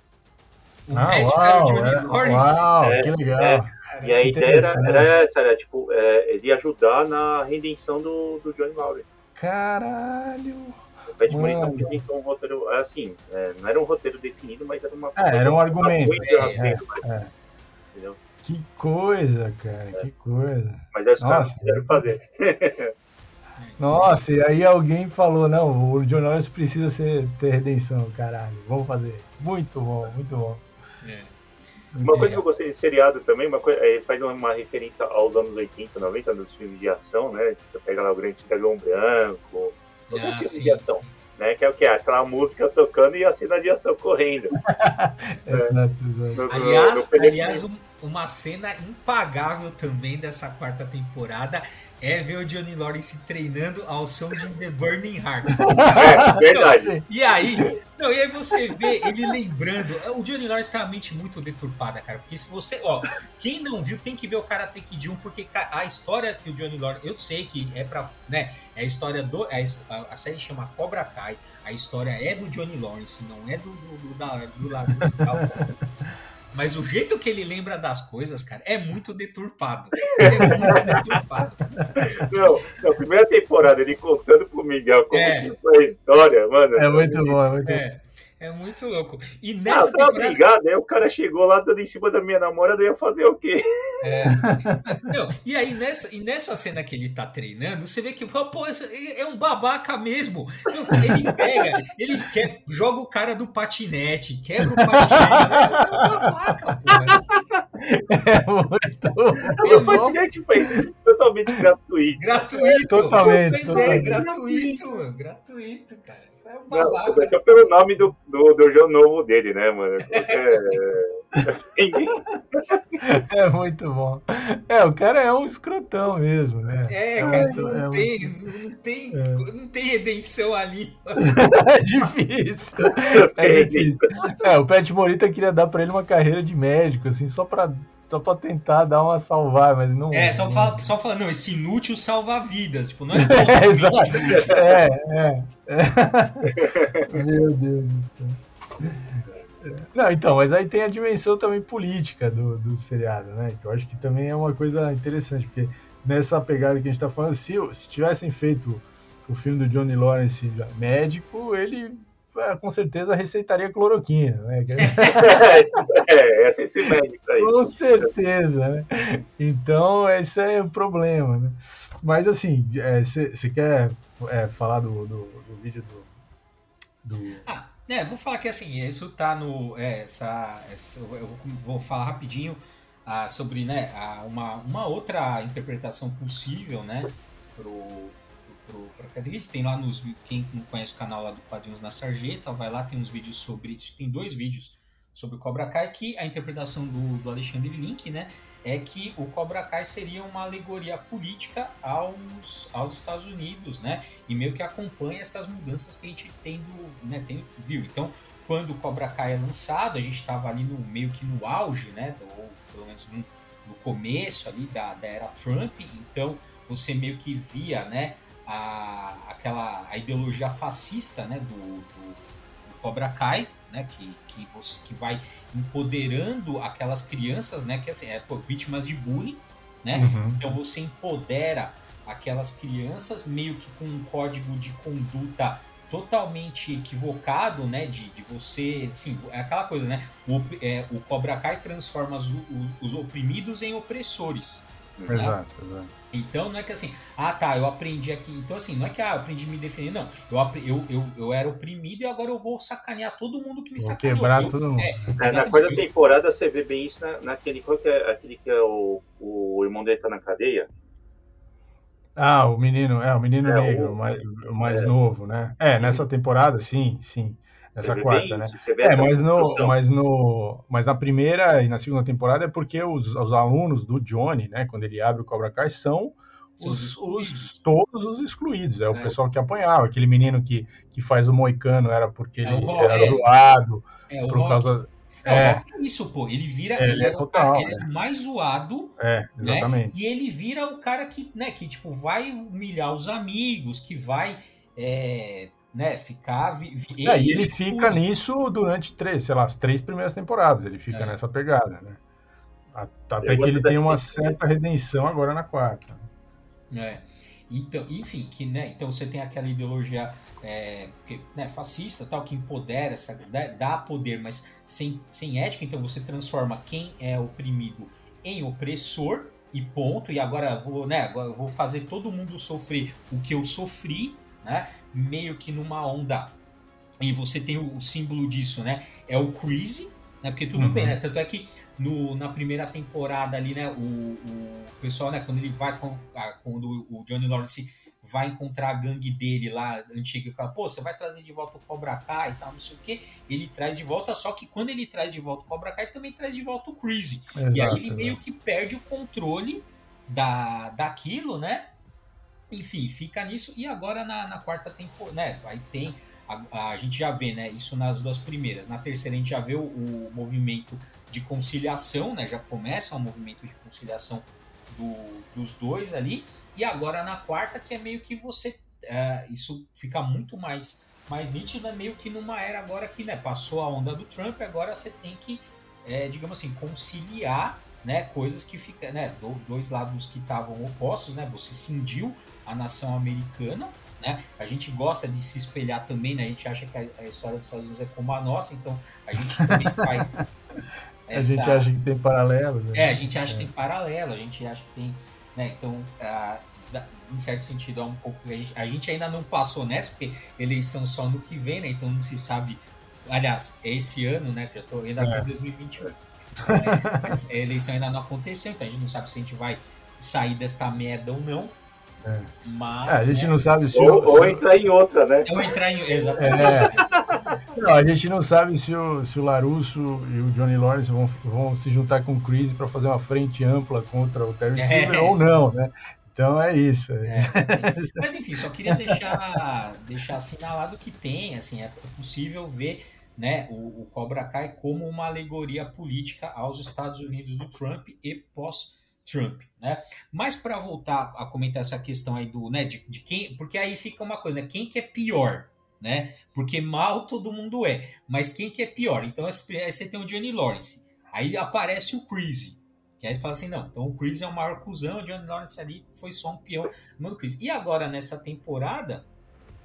O ah, médico uau, era o Johnny é, Lawrence. Uau, é, que legal. É, e a ideia era, era, essa, era tipo, é, ele ajudar na redenção do, do Johnny Lawrence. Caralho! O Pat Morita apresentou um roteiro, assim, é, não era um roteiro definido, mas era uma... É, era um argumento. É, é, Entendeu? Que coisa, cara, que coisa. Mas é os caras quiseram fazer. Nossa, e aí alguém falou, não, o John Lawrence precisa ser, ter redenção, caralho, vamos fazer. Muito bom, muito bom. É. Uma coisa que eu gostei de seriado também, uma coisa, é, faz uma referência aos anos 80, 90, dos filmes de ação, né? Você pega lá o Grande Dragão Branco, todo ah, filme sim, de ação. Sim. né? Que é o que? Aquela música tocando e a cena de ação correndo. exato, exato. aliás, no aliás uma cena impagável também dessa quarta temporada é ver o Johnny Lawrence treinando ao som de The Burning Heart. É, verdade. e aí, não, e aí você vê ele lembrando. O Johnny Lawrence tem uma mente muito deturpada, cara. Porque se você. Ó, quem não viu tem que ver o Karate Kid 1, porque a história que o Johnny Lawrence. Eu sei que é pra. né? É a história do. É a, a série chama Cobra Kai. A história é do Johnny Lawrence, não é do, do, do, da, do lado Mas o jeito que ele lembra das coisas, cara, é muito deturpado. É muito deturpado. Não, na primeira temporada, ele contando pro Miguel como é. que foi a história, mano. É muito bom, é muito é. bom. É muito louco. E nessa ah, temporada... obrigado. Aí o cara chegou lá dando em cima da minha namorada, ia fazer o quê? É. Não, e aí nessa, e nessa cena que ele tá treinando, você vê que, pô, é um babaca mesmo. Ele pega, ele quer, joga o cara do patinete, quebra o patinete. É um babaca, pô. É muito. O patinete foi totalmente gratuito. Gratuito. Totalmente. Pois é, totalmente. é, gratuito. Gratuito, cara. É um babaca. Não, começou pelo nome do, do, do jogo novo dele, né, mano? É... é muito bom. É, o cara é um escrotão mesmo, né? É, é cara, muito, não, é tem, muito... não, tem, é. não tem redenção ali. é difícil. É difícil. É, o Pet Morita queria dar pra ele uma carreira de médico, assim, só pra só pra tentar dar uma salvar, mas não. É, só fala, só fala, não, esse inútil salva vidas. Tipo, não é. é exato. É, é, é. Meu Deus do céu. Não, então, mas aí tem a dimensão também política do, do seriado, né? Que eu acho que também é uma coisa interessante, porque nessa pegada que a gente tá falando, se, se tivessem feito o filme do Johnny Lawrence médico, ele com certeza receitaria cloroquina, né? é, esse, esse médico aí. Com certeza, né? Então, esse é o problema, né? Mas, assim, você é, quer é, falar do, do, do vídeo do, do... Ah, é, vou falar que, assim, isso tá no... É, essa, essa, eu vou, vou falar rapidinho ah, sobre, né, uma, uma outra interpretação possível, né, pro para Cadês. Tem lá nos. Quem não conhece o canal lá do Quadrinhos na Sarjeta, vai lá, tem uns vídeos sobre. Tem dois vídeos sobre o Cobra Kai, que a interpretação do, do Alexandre Link, né? É que o Cobra Kai seria uma alegoria política aos, aos Estados Unidos, né? E meio que acompanha essas mudanças que a gente tem do, né, tem, viu. Então, quando o Cobra Kai é lançado, a gente estava ali no meio que no auge, né? Ou pelo menos no, no começo ali da, da era Trump. Então, você meio que via, né? A, aquela a ideologia fascista né, do, do, do Cobra Kai, né, que, que, você, que vai empoderando aquelas crianças, né, que assim, é pô, vítimas de bullying, né? Uhum. Então você empodera aquelas crianças meio que com um código de conduta totalmente equivocado, né? De, de você, sim, é aquela coisa, né? O, é, o Cobra Kai transforma os, os, os oprimidos em opressores. Né? Exato, exato. Então não é que assim, ah tá, eu aprendi aqui. Então assim, não é que ah, eu aprendi a me defender, não. Eu, eu, eu, eu era oprimido e agora eu vou sacanear todo mundo que me vou sacaneou. Quebrar eu, todo mundo. É, é, na quarta temporada você vê bem isso na, naquele. Qual que é aquele que é o, o irmão dele tá na cadeia? Ah, o menino, é, o menino é, negro, o mais, o mais é. novo, né? É, nessa temporada, sim, sim. Essa quarta, né? É, mas no, mas no, mas na primeira e na segunda temporada é porque os, os alunos do Johnny, né, quando ele abre o Cobra Kai, são os, os, todos os excluídos. É o é. pessoal que apanhava. Aquele menino que, que faz o moicano era porque é, ele era é, zoado é, por causa. É, é. isso, pô. Ele vira. Ele, ele é, total, ele é mais zoado. É, exatamente. Né? E ele vira o cara que, né, que tipo, vai humilhar os amigos, que vai. É, né, ficar. Vi, vi, é, e ele fica nisso durante três, sei lá, as três primeiras temporadas. Ele fica é. nessa pegada, né? Até que ele tem uma certa redenção agora na quarta. É. Então, enfim, que, né, então você tem aquela ideologia é, que, né, fascista, tal, que empodera, essa, dá poder, mas sem, sem ética, então você transforma quem é oprimido em opressor e ponto. E agora vou, né, agora eu vou fazer todo mundo sofrer o que eu sofri, né? meio que numa onda. E você tem o, o símbolo disso, né? É o Crazy, né? Porque tudo uhum. bem, né? Tanto é que no, na primeira temporada ali, né? O, o pessoal, né? Quando ele vai, com, a, quando o Johnny Lawrence vai encontrar a gangue dele lá, antiga, e fala, pô, você vai trazer de volta o Cobra Kai e tal, não sei o que. Ele traz de volta, só que quando ele traz de volta o Cobra Kai, também traz de volta o Crazy. e aí ele meio que perde o controle da, daquilo, né? Enfim, fica nisso. E agora na, na quarta temporada, né? Aí tem. A, a, gente já vê, né? Isso nas duas primeiras. Na terceira, a gente já vê o, o movimento de conciliação, né? Já começa o movimento de conciliação do, dos dois ali. E agora na quarta, que é meio que você. É, isso fica muito mais, mais nítido, é meio que numa era agora que né, passou a onda do Trump, agora você tem que, é, digamos assim, conciliar né, coisas que ficam, né, do, dois lados que estavam opostos, né, você cindiu a nação americana, né, a gente gosta de se espelhar também, né, a gente acha que a, história dos Estados Unidos é como a nossa, então a gente também faz essa... A gente acha que tem paralelo, né? É, a gente acha é. que tem paralelo, a gente acha que tem, né, então, em certo sentido, é um pouco, a gente, a gente ainda não passou nessa, porque eleição só no que vem, né, então não se sabe, aliás, é esse ano, né, que eu tô ainda é. 2021, é, a eleição ainda não aconteceu, então a gente não sabe se a gente vai sair desta merda ou não. É. Mas, é, a gente não sabe se. Ou, ou, entrar em outra, né? Ou entrar em. Exatamente. É. Não, a gente não sabe se o, se o Larusso e o Johnny Lawrence vão, vão se juntar com o Chris para fazer uma frente ampla contra o Terry é. Silver ou não, né? Então é isso. É. Mas enfim, só queria deixar, deixar assinalado que tem, assim, é possível ver né, o, o Cobra Kai como uma alegoria política aos Estados Unidos do Trump e pós-Trump, né? Mas para voltar a comentar essa questão aí do, né, de, de, quem, porque aí fica uma coisa, né, quem que é pior, né? Porque mal todo mundo é, mas quem que é pior? Então aí você tem o Johnny Lawrence, aí aparece o Crazy, que aí fala assim, não, então o Chris é o maior cuzão, o Johnny Lawrence ali foi só um peão no Chris. E agora nessa temporada,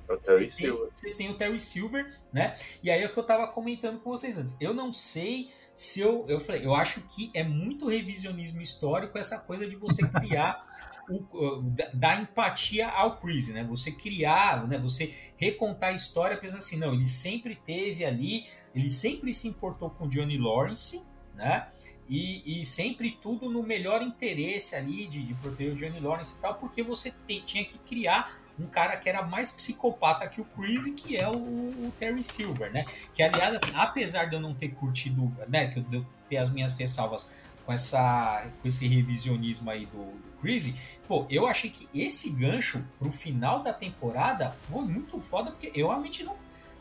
você tem, você tem, o Terry Silver, né? E aí é o que eu tava comentando com vocês antes. Eu não sei se eu. Eu falei, eu acho que é muito revisionismo histórico essa coisa de você criar. o, da empatia ao Chris, né? Você criar, né? Você recontar a história pensando assim, não, ele sempre teve ali, ele sempre se importou com Johnny Lawrence, né? E, e, sempre tudo no melhor interesse ali de, de proteger o Johnny Lawrence e tal, porque você te, tinha que criar um cara que era mais psicopata que o Chris, que é o, o, Terry Silver, né? Que, aliás, assim, apesar de eu não ter curtido, né, que eu, ter as minhas ressalvas com, essa, com esse revisionismo aí do, do Chris, pô, eu achei que esse gancho pro final da temporada foi muito foda, porque eu realmente não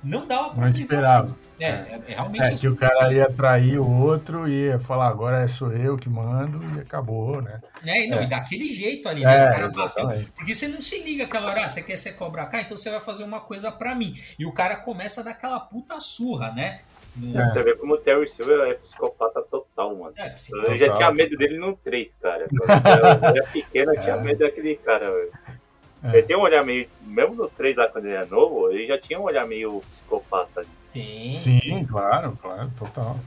não dava pra Não esperava. É, é, é realmente é, que o cara ia trair o outro e ia falar, agora sou eu que mando e acabou, né? É, e, não, é. e daquele jeito ali, né? É, o cara bateu. Porque você não se liga aquela hora, ah, você quer ser cobra cá, então você vai fazer uma coisa pra mim. E o cara começa daquela puta surra, né? No... É. Você vê como o Terry Silver é psicopata total, mano. É, psicopata. Eu já tinha medo dele no 3, cara. Quando eu era pequeno, eu tinha medo daquele cara, velho. É. Ele tem um olhar meio. Mesmo no 3 lá, quando ele é novo, ele já tinha um olhar meio psicopata. Sim. Sim, claro, claro, total.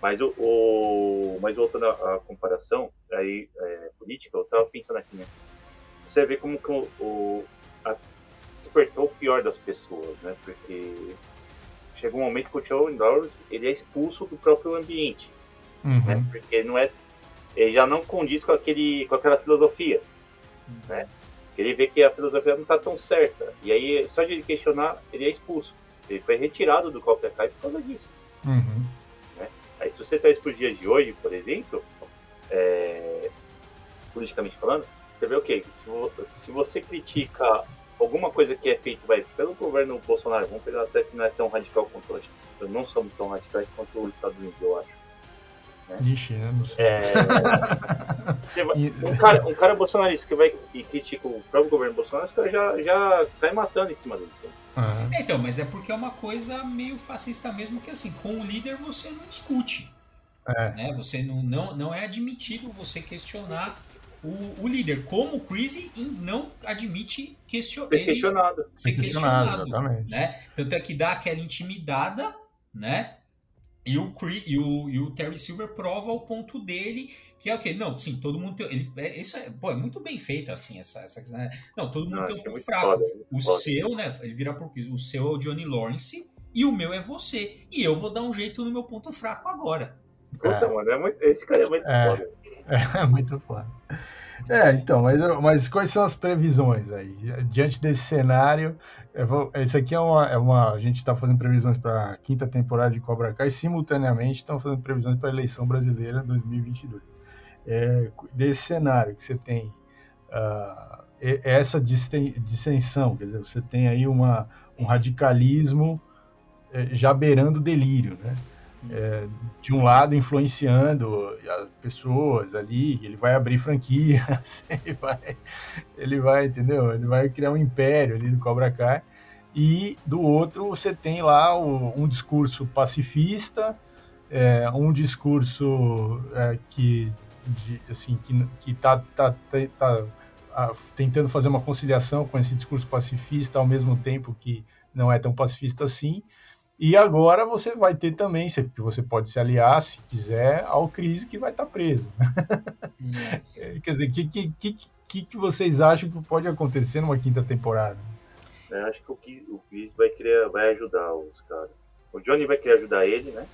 Mas o, o mas voltando à, comparação aí é, política, eu tava pensando aqui, né? Você vê como que o, o a, despertou o pior das pessoas, né? Porque chega um momento que o Joe Norris ele é expulso do próprio ambiente, uhum. né? Porque não é, ele já não condiz com aquele, com aquela filosofia, uhum. né? Ele vê que a filosofia não está tão certa. E aí, só de ele questionar, ele é expulso. Ele foi retirado do Cobra Kai por causa disso. Uhum. Né? Aí, se você traz para os dias de hoje, por exemplo, é... politicamente falando, você vê o okay, quê? Se, você critica alguma coisa que é feita vai, pelo governo Bolsonaro, vamos pegar até que não é tão radical quanto hoje. Não somos tão radicais quanto os Estados Unidos, eu acho. Né? Ixi, sei. É... vai... um, cara, um cara bolsonarista que vai e critica o próprio governo Bolsonaro, já, já cai matando em cima dele. Uhum. então, mas é porque é uma coisa meio fascista mesmo, que assim, com o líder você não discute. É. Né? Você não, não, não é admitido você questionar o, o líder, como o Chris não admite question... ser questionado. Ser questionado, questionado né? Tanto é que dá aquela intimidada, né? E o, e, o, e o Terry Silver prova o ponto dele, que é o que? Não, sim, todo mundo tem. Ele, é, isso é, pô, é muito bem feito, assim, essa, essa né? Não, todo mundo Não, tem um ponto fraco. Foda, o foda. seu, né? Ele vira por O seu é o Johnny Lawrence e o meu é você. E eu vou dar um jeito no meu ponto fraco agora. Puta, é. mano, é muito, esse cara é muito é, foda. É muito foda. É, então, mas, mas quais são as previsões aí? Diante desse cenário, esse aqui é uma, é uma. A gente está fazendo previsões para a quinta temporada de Cobra Kai simultaneamente estão fazendo previsões para a eleição brasileira 2022. É, desse cenário que você tem uh, essa distensão, quer dizer, você tem aí uma, um radicalismo é, já beirando delírio, né? É, de um lado influenciando as pessoas ali, ele vai abrir franquias, ele vai, ele vai, entendeu? Ele vai criar um império ali do Cobra Kai. E do outro você tem lá o, um discurso pacifista, é, um discurso é, que, de, assim, que, que tá, tá, tá, tá a, tentando fazer uma conciliação com esse discurso pacifista, ao mesmo tempo que não é tão pacifista assim. E agora você vai ter também, que você pode se aliar, se quiser, ao Crise que vai estar tá preso. É. Quer dizer, o que, que, que, que vocês acham que pode acontecer numa quinta temporada? Eu acho que o Cris vai querer vai ajudar os caras. O Johnny vai querer ajudar ele, né?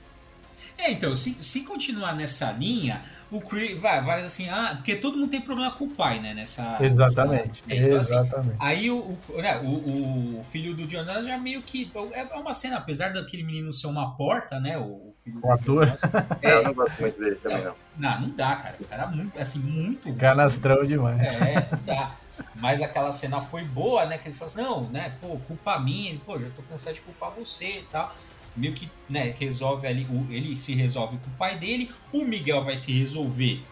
É, então, se, se continuar nessa linha, o Chris vai, vai assim, ah, porque todo mundo tem problema com o pai, né? Nessa. Exatamente. Nessa, então, assim, exatamente. Assim, aí o, o, né, o, o, filho do Jonas já meio que. É uma cena, apesar daquele menino ser uma porta, né? O, filho o ator. Jonas, é, eu não gosto muito dele também, não. Não, não dá, cara. O cara é muito, assim, muito. Canastrão demais. É, não dá. Mas aquela cena foi boa, né? Que ele falou assim, não, né? Pô, culpa minha. Pô, já tô cansado de culpar você e tal meio que né, resolve ali, ele se resolve com o pai dele, o Miguel vai se resolver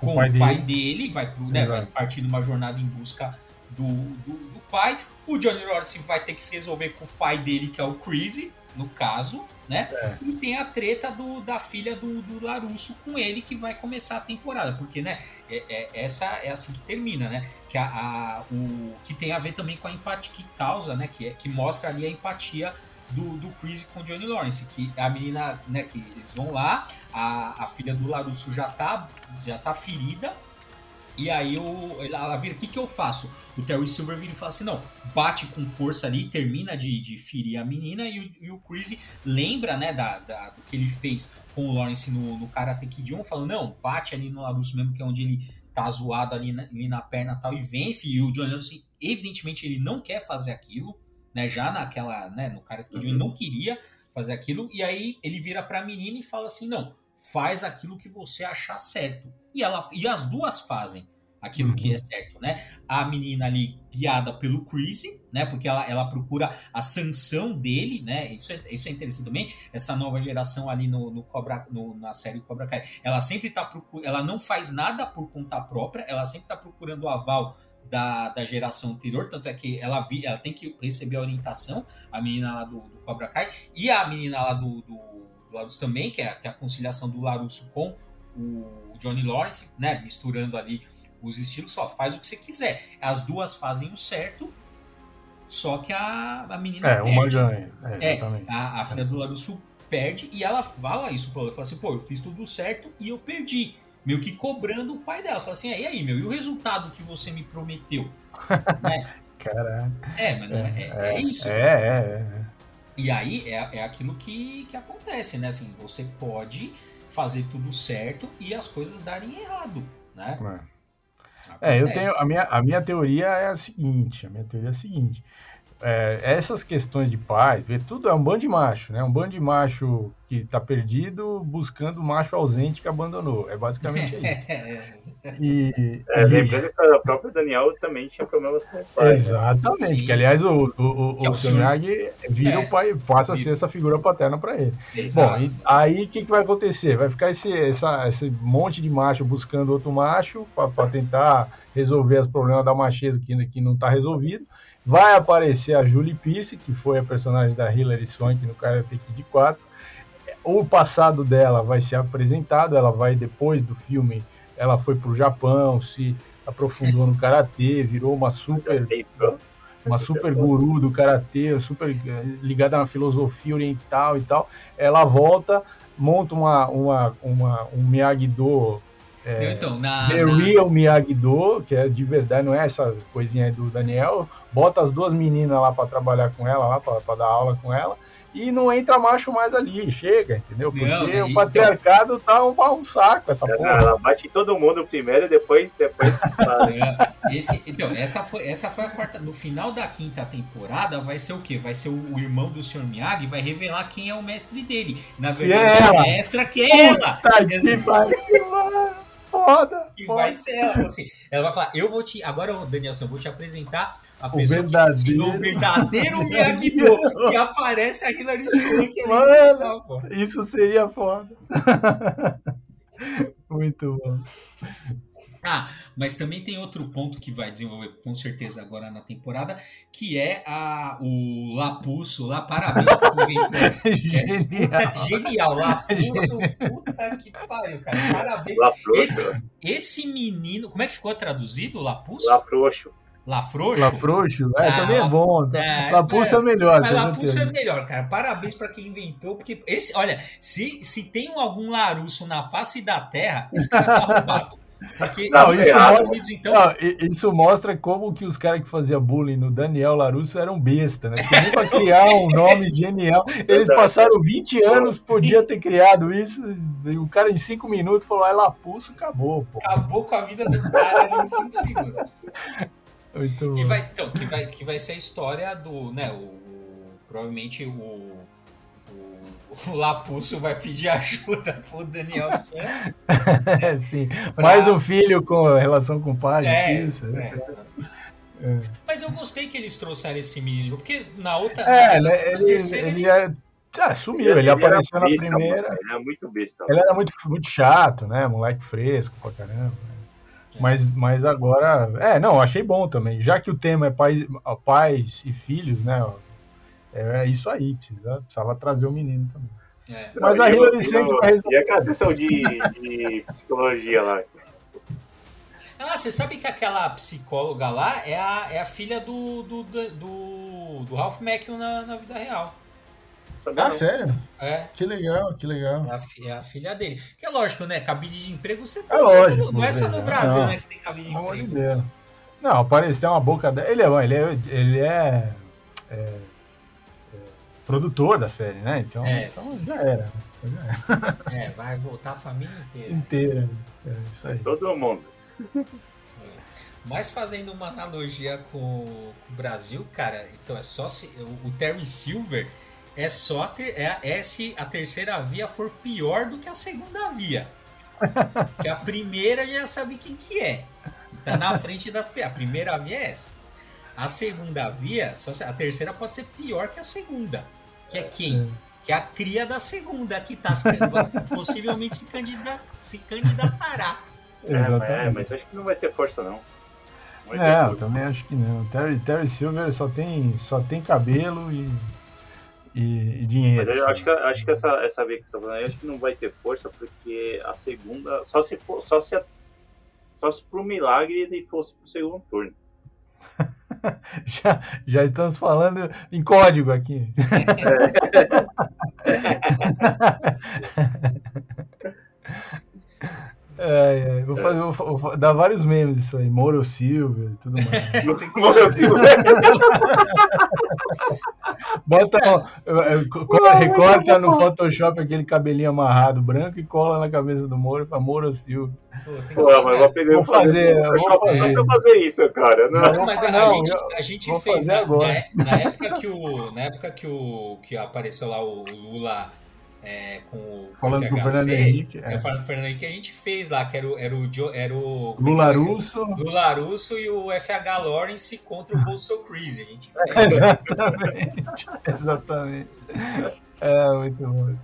com o pai, o pai dele. dele, vai, pro, né, vai partir numa jornada em busca do, do, do, pai. O Johnny Lawrence vai ter que se resolver com o pai dele, que é o Crazy, no caso, né? É. E tem a treta do, da filha do, do Larusso com ele que vai começar a temporada, porque, né? É, é, essa é assim que termina, né? Que, a, a, o, que tem a ver também com a empatia que causa, né? Que, é, que mostra ali a empatia do, do Chris com Johnny Lawrence, que a menina, né, que eles vão lá, a, a filha do Larusso já tá, já tá ferida, e aí eu, ela vira, o que, que eu faço? O Terry Silver vira e fala assim, não, bate com força ali, termina de, de ferir a menina, e o, e o Chris lembra, né, da, da, do que ele fez com o Lawrence no, no Karate Kid 1, falando, não, bate ali no Larusso mesmo, que é onde ele tá zoado ali na, ali na perna tal, e vence, e o Johnny Lawrence, evidentemente, ele não quer fazer aquilo, né? Já naquela, né, no cara que uhum. ele não queria fazer aquilo, e aí ele vira para a menina e fala assim: "Não, faz aquilo que você achar certo". E ela e as duas fazem aquilo uhum. que é certo, né? A menina ali guiada pelo Chrissy, né? Porque ela, ela procura a sanção dele, né? Isso é, isso é interessante também. Essa nova geração ali no, no Cobra, no, na série Cobra Kai, ela sempre tá procurando, ela não faz nada por conta própria, ela sempre tá procurando o aval da, da geração anterior, tanto é que ela, vi, ela tem que receber a orientação, a menina lá do, do Cobra Kai, e a menina lá do, do, do Larusso também, que é, que é a conciliação do Larusso com o Johnny Lawrence, né, misturando ali os estilos, só faz o que você quiser. As duas fazem o certo, só que a, a menina é, perde. Uma ganha. É, é, a, a filha do Larusso perde e ela fala isso pra ela, fala assim, pô, eu fiz tudo certo e eu perdi meio que cobrando o pai dela. Fala assim, e aí, meu, e o resultado que você me prometeu? né? Caraca. É, mas não é, é, é, é isso. É, é, é. E aí é, é aquilo que, que acontece, né? Assim, você pode fazer tudo certo e as coisas darem errado, né? É, é eu tenho a minha, a minha teoria é a seguinte, a minha teoria é a seguinte é, essas questões de paz, tudo é um bando de macho, né? Um bando de macho que tá perdido buscando o macho ausente que abandonou. É basicamente isso. e, é, lembrando que a própria Daniel também tinha problemas com o pai. Né? Exatamente, né? que aliás o, o, o, o Miyagi vira é. o pai, passa a ser essa figura paterna para ele. Exato. Bom, e, aí o que, que vai acontecer? Vai ficar esse, essa, esse monte de macho buscando outro macho para tentar resolver os problemas da macheza que, que não está resolvido. Vai aparecer a Julie Pierce, que foi a personagem da Hilary Swank no Karate Kid 4. O passado dela vai ser apresentado, ela vai depois do filme, ela foi para o Japão, se aprofundou no karatê, virou uma super uma super guru do karatê, super eh, ligada na filosofia oriental e tal. Ela volta, monta uma, uma, uma um Miyagi-Do é, então, na, The na... Real Miyagi-Do, que é de verdade, não é essa coisinha aí do Daniel, bota as duas meninas lá para trabalhar com ela, lá para dar aula com ela, e não entra macho mais ali, chega, entendeu? Porque não, o então- patriarcado então... tá um, um, saco essa porra. Ela bate todo mundo primeiro e depois, depois é, esse, Então, essa foi, essa foi a quarta. No final da quinta temporada vai ser o quê? Vai ser o, o irmão do Sr. Miyagi, vai revelar quem é o mestre dele. Na verdade, que é a mestra que é ela. Que foda. Que foda. vai ser ela. Assim, ela vai falar, eu vou te. Agora, Danielson, eu vou te apresentar a pessoa verdadeiro. que o verdadeiro Miyagi-Do. e aparece a Hilary Swank ali. Mano, isso seria foda. Muito bom. Ah, mas também tem outro ponto que vai desenvolver com certeza agora na temporada, que é a, o Lapusso lá, parabéns por genial. É, genial, Lapusso, puta que pariu, cara, parabéns. Esse, esse menino, como é que ficou traduzido, Lapusso? Lafrouxo. Lafrouxo? Lafrouxo? É, ah, também é bom. É, Lapulso é, é melhor. Mas Lapulso é melhor, cara. Parabéns para quem inventou, porque esse, olha, se, se tem algum Larusso na face da Terra, esse cara tá roubado. Porque não, isso, mostra, Unidos, então... não, isso mostra como que os caras que faziam bullying no Daniel Larusso eram besta, né? Porque nem para criar um nome genial, eles passaram 20 anos, podia ter criado isso, e o cara em 5 minutos falou, é Lapulso, acabou, pô. Acabou com a vida do cara em 5 segundos. Muito que vai, então, que vai, que vai ser a história do, né, o, provavelmente o o Lapusso vai pedir ajuda pro Daniel San. Sim, pra... mais um filho com relação com o pai. É, isso, é. É. Mas eu gostei que eles trouxeram esse menino, porque na outra. É, na, ele, terceira, ele, ele... Era... Ah, sumiu, ele, ele apareceu na primeira. Ele era muito besta. Ele era muito, muito chato, né? Moleque fresco pra caramba. Mas, mas agora. É, não, achei bom também. Já que o tema é pais, pais e filhos, né? É, é isso aí, precisa, precisava trazer o menino também. É. Mas não, a Hillary sempre vai resolver. E aquela sessão de, de psicologia lá? Ah, você sabe que aquela psicóloga lá é a, é a filha do, do, do, do Ralph Macchio na, na vida real. Ah, sério? É. Que legal, que legal. É a, é a, filha dele. Que é lógico, né? Cabide de emprego você tem. É lógico. Não é só no Brasil, não. né? Que você tem cabide de emprego. Deus. Não, parece tem uma boca dela. Ele é bom, ele é. Ele é, é produtor da série, né? Então, é, então sim, já, sim. Era, É, vai voltar a família inteira. Inteira. É isso aí. Todo mundo. É. Mas fazendo uma analogia com, com, o Brasil, cara, então é só se o, Terry Silver é só a ter, é, é se a terceira via for pior do que a segunda via. que a primeira já sabe quem que é. Que tá na frente das A primeira via é essa. A segunda via, só a terceira pode ser pior que a segunda. Que é quem? É. Que é a cria da segunda, que tá possivelmente se, candidata, se candidatará. É, é, mas acho que não vai ter força, não. Não, é, eu também acho que não. Terry, Terry Silver só tem, só tem cabelo e, e, e dinheiro. Mas eu acho que, acho que essa, essa vez que você tá falando aí, acho que não vai ter força, porque a segunda. Só se for, só se, só se por milagre ele fosse pro segundo turno. já, já estamos falando em código aqui. É, é, vou, fazer, vou, vou, dar vários memes isso aí. Moro Silver tudo mais. Moro Silver. Bota, cola, recorta no Photoshop aquele cabelinho amarrado branco e cola na cabeça do Moro e fala Moro Silver. Pô, mas vou aprender vou fazer, vou fazer. Vou fazer isso, cara. Não, não mas a, não, gente, a gente fez na, na, na, época que o na época que o que apareceu lá o Lula é, com o falando com o Fernando Henrique. É. Falando com o Fernando Henrique, a gente fez lá, que era o, era o, era o Lula Russo. Lula Russo e o FH Lawrence contra o Bolso Crazy. A gente fez. exatamente. exatamente. É, muito bom.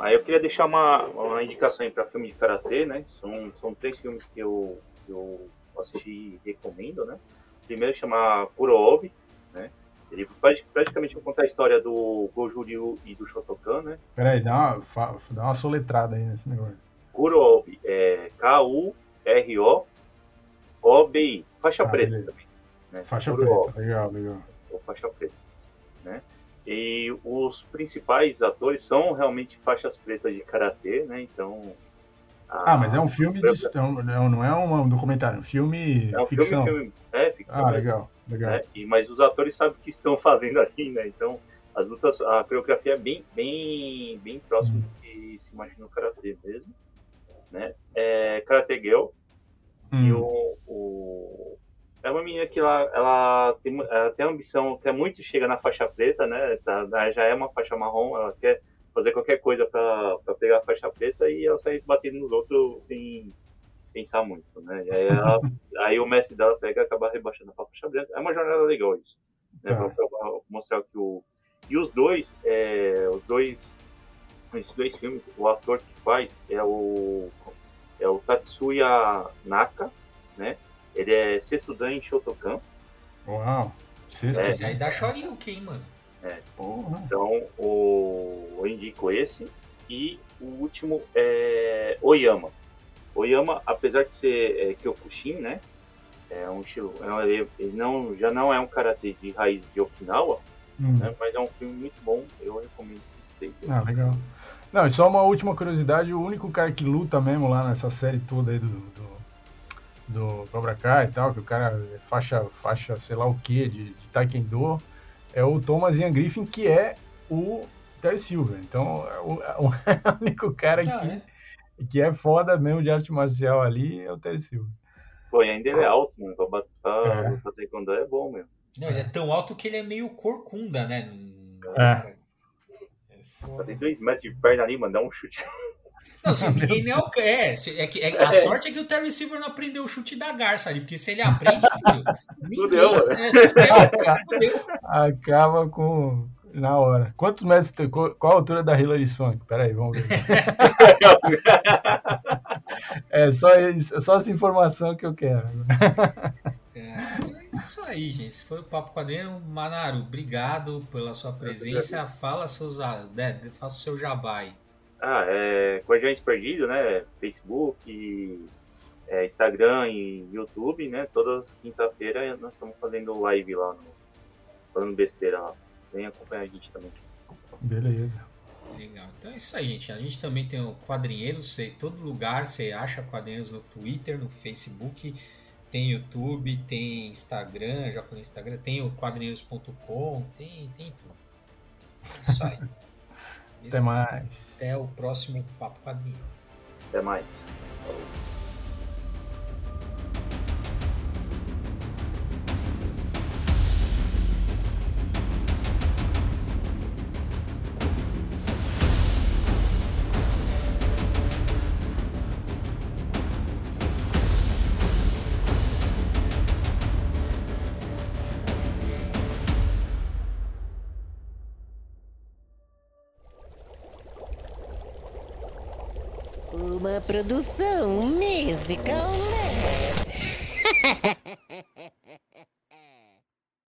Aí eu queria deixar uma, uma indicação aí para filme de karatê, né? São, são três filmes que eu, eu assisti e recomendo, né? O primeiro chama Kurobi, né? Ele praticamente vou contar a história do Goju Ryu e do Shotokan, né? Peraí, dá uma, dá uma soletrada aí nesse negócio. Kurobi, é K-U-R-O-O-B-I, faixa ah, preta beleza. também. Né? Faixa Kurobi. preta, legal, legal. Ou faixa preta, né? E os principais atores são realmente faixas pretas de karatê, né? Então. Ah, mas é um filme, de, é não é um documentário, é um filme é um ficção. Filme, filme, é ficção. Ah, legal, legal. Né? E, mas os atores sabem o que estão fazendo ali, né? Então, as lutas, a coreografia é bem, bem, bem próximo hum. do que se imagina o karatê mesmo, né? É Karate Girl, que hum. o, o é uma menina que ela, ela, tem, ela tem ambição, quer muito chegar na faixa preta, né? Tá, já é uma faixa marrom, ela quer fazer qualquer coisa para pegar a faixa preta e ela sai batendo nos outros sem pensar muito, né? E aí, ela, aí o mestre dela pega e acaba rebaixando a faixa preta. É uma jornada legal isso, né? Tá. Pra, pra, mostrar que o e os dois, é, os dois, esses dois filmes, o ator que faz é o é o Tatsuya Naka, né? Ele é sexto dan em Shotokan. Uau! Sexto. É, Esse aí dá Shoryuken, hein, mano? É. Então, o, eu indico esse. E o último é Oyama. Oyama, apesar de ser é, Kyokushin, né? É um estilo. É, ele, ele não, já não é um karatê de raiz de Okinawa, hum. né, mas é um filme muito bom. Eu recomendo esses três. Ah, legal. Não, e só uma última curiosidade: o único cara que luta mesmo lá nessa série toda aí do, do do Cobra Kai e tal, que o cara é faixa, faixa sei lá o que, de, de Taekwondo, é o Thomas Ian Griffin, que é o Terry Silver. Então, é o, é o único cara ah, que, é. que é foda mesmo de arte marcial ali é o Terry Silver. Pô, e ainda ele é alto, mano. Pra, pra, é. pra Taekwondo é bom mesmo. Não, ele é tão alto que ele é meio corcunda, né? É. é foda. Tem dois metros de perna ali, mano, dá um chute. Não, se ninguém nem é, é, que, é, a sorte é que o Terry Silver não aprendeu o chute da garça ali, porque se ele aprende, filho, ninguém, é, fudeu, Acaba com. Na hora. Quantos metros tem? Qual a altura da Hilary Swank? Peraí, vamos ver. é só, isso, é só essa informação que eu quero. É, é isso aí, gente. Esse foi o Papo Quadrinho. Manaro, obrigado pela sua presença. Fala seus. Né, faça o seu jabai. Ah, é Guardiões Perdidos, né? Facebook, é, Instagram e YouTube, né? Todas quinta-feira nós estamos fazendo live lá, no, falando besteira lá. Vem acompanhar a gente também. Beleza. Legal. Então é isso aí, gente. A gente também tem o Quadrinheiros, em todo lugar você acha Quadrinheiros no Twitter, no Facebook, tem YouTube, tem Instagram, já falei Instagram, tem o quadrinheiros.com, tem, tem tudo. É isso aí. Até mais. Até o próximo Papo Quadrinho. Até mais. Falou. produção musical. Né?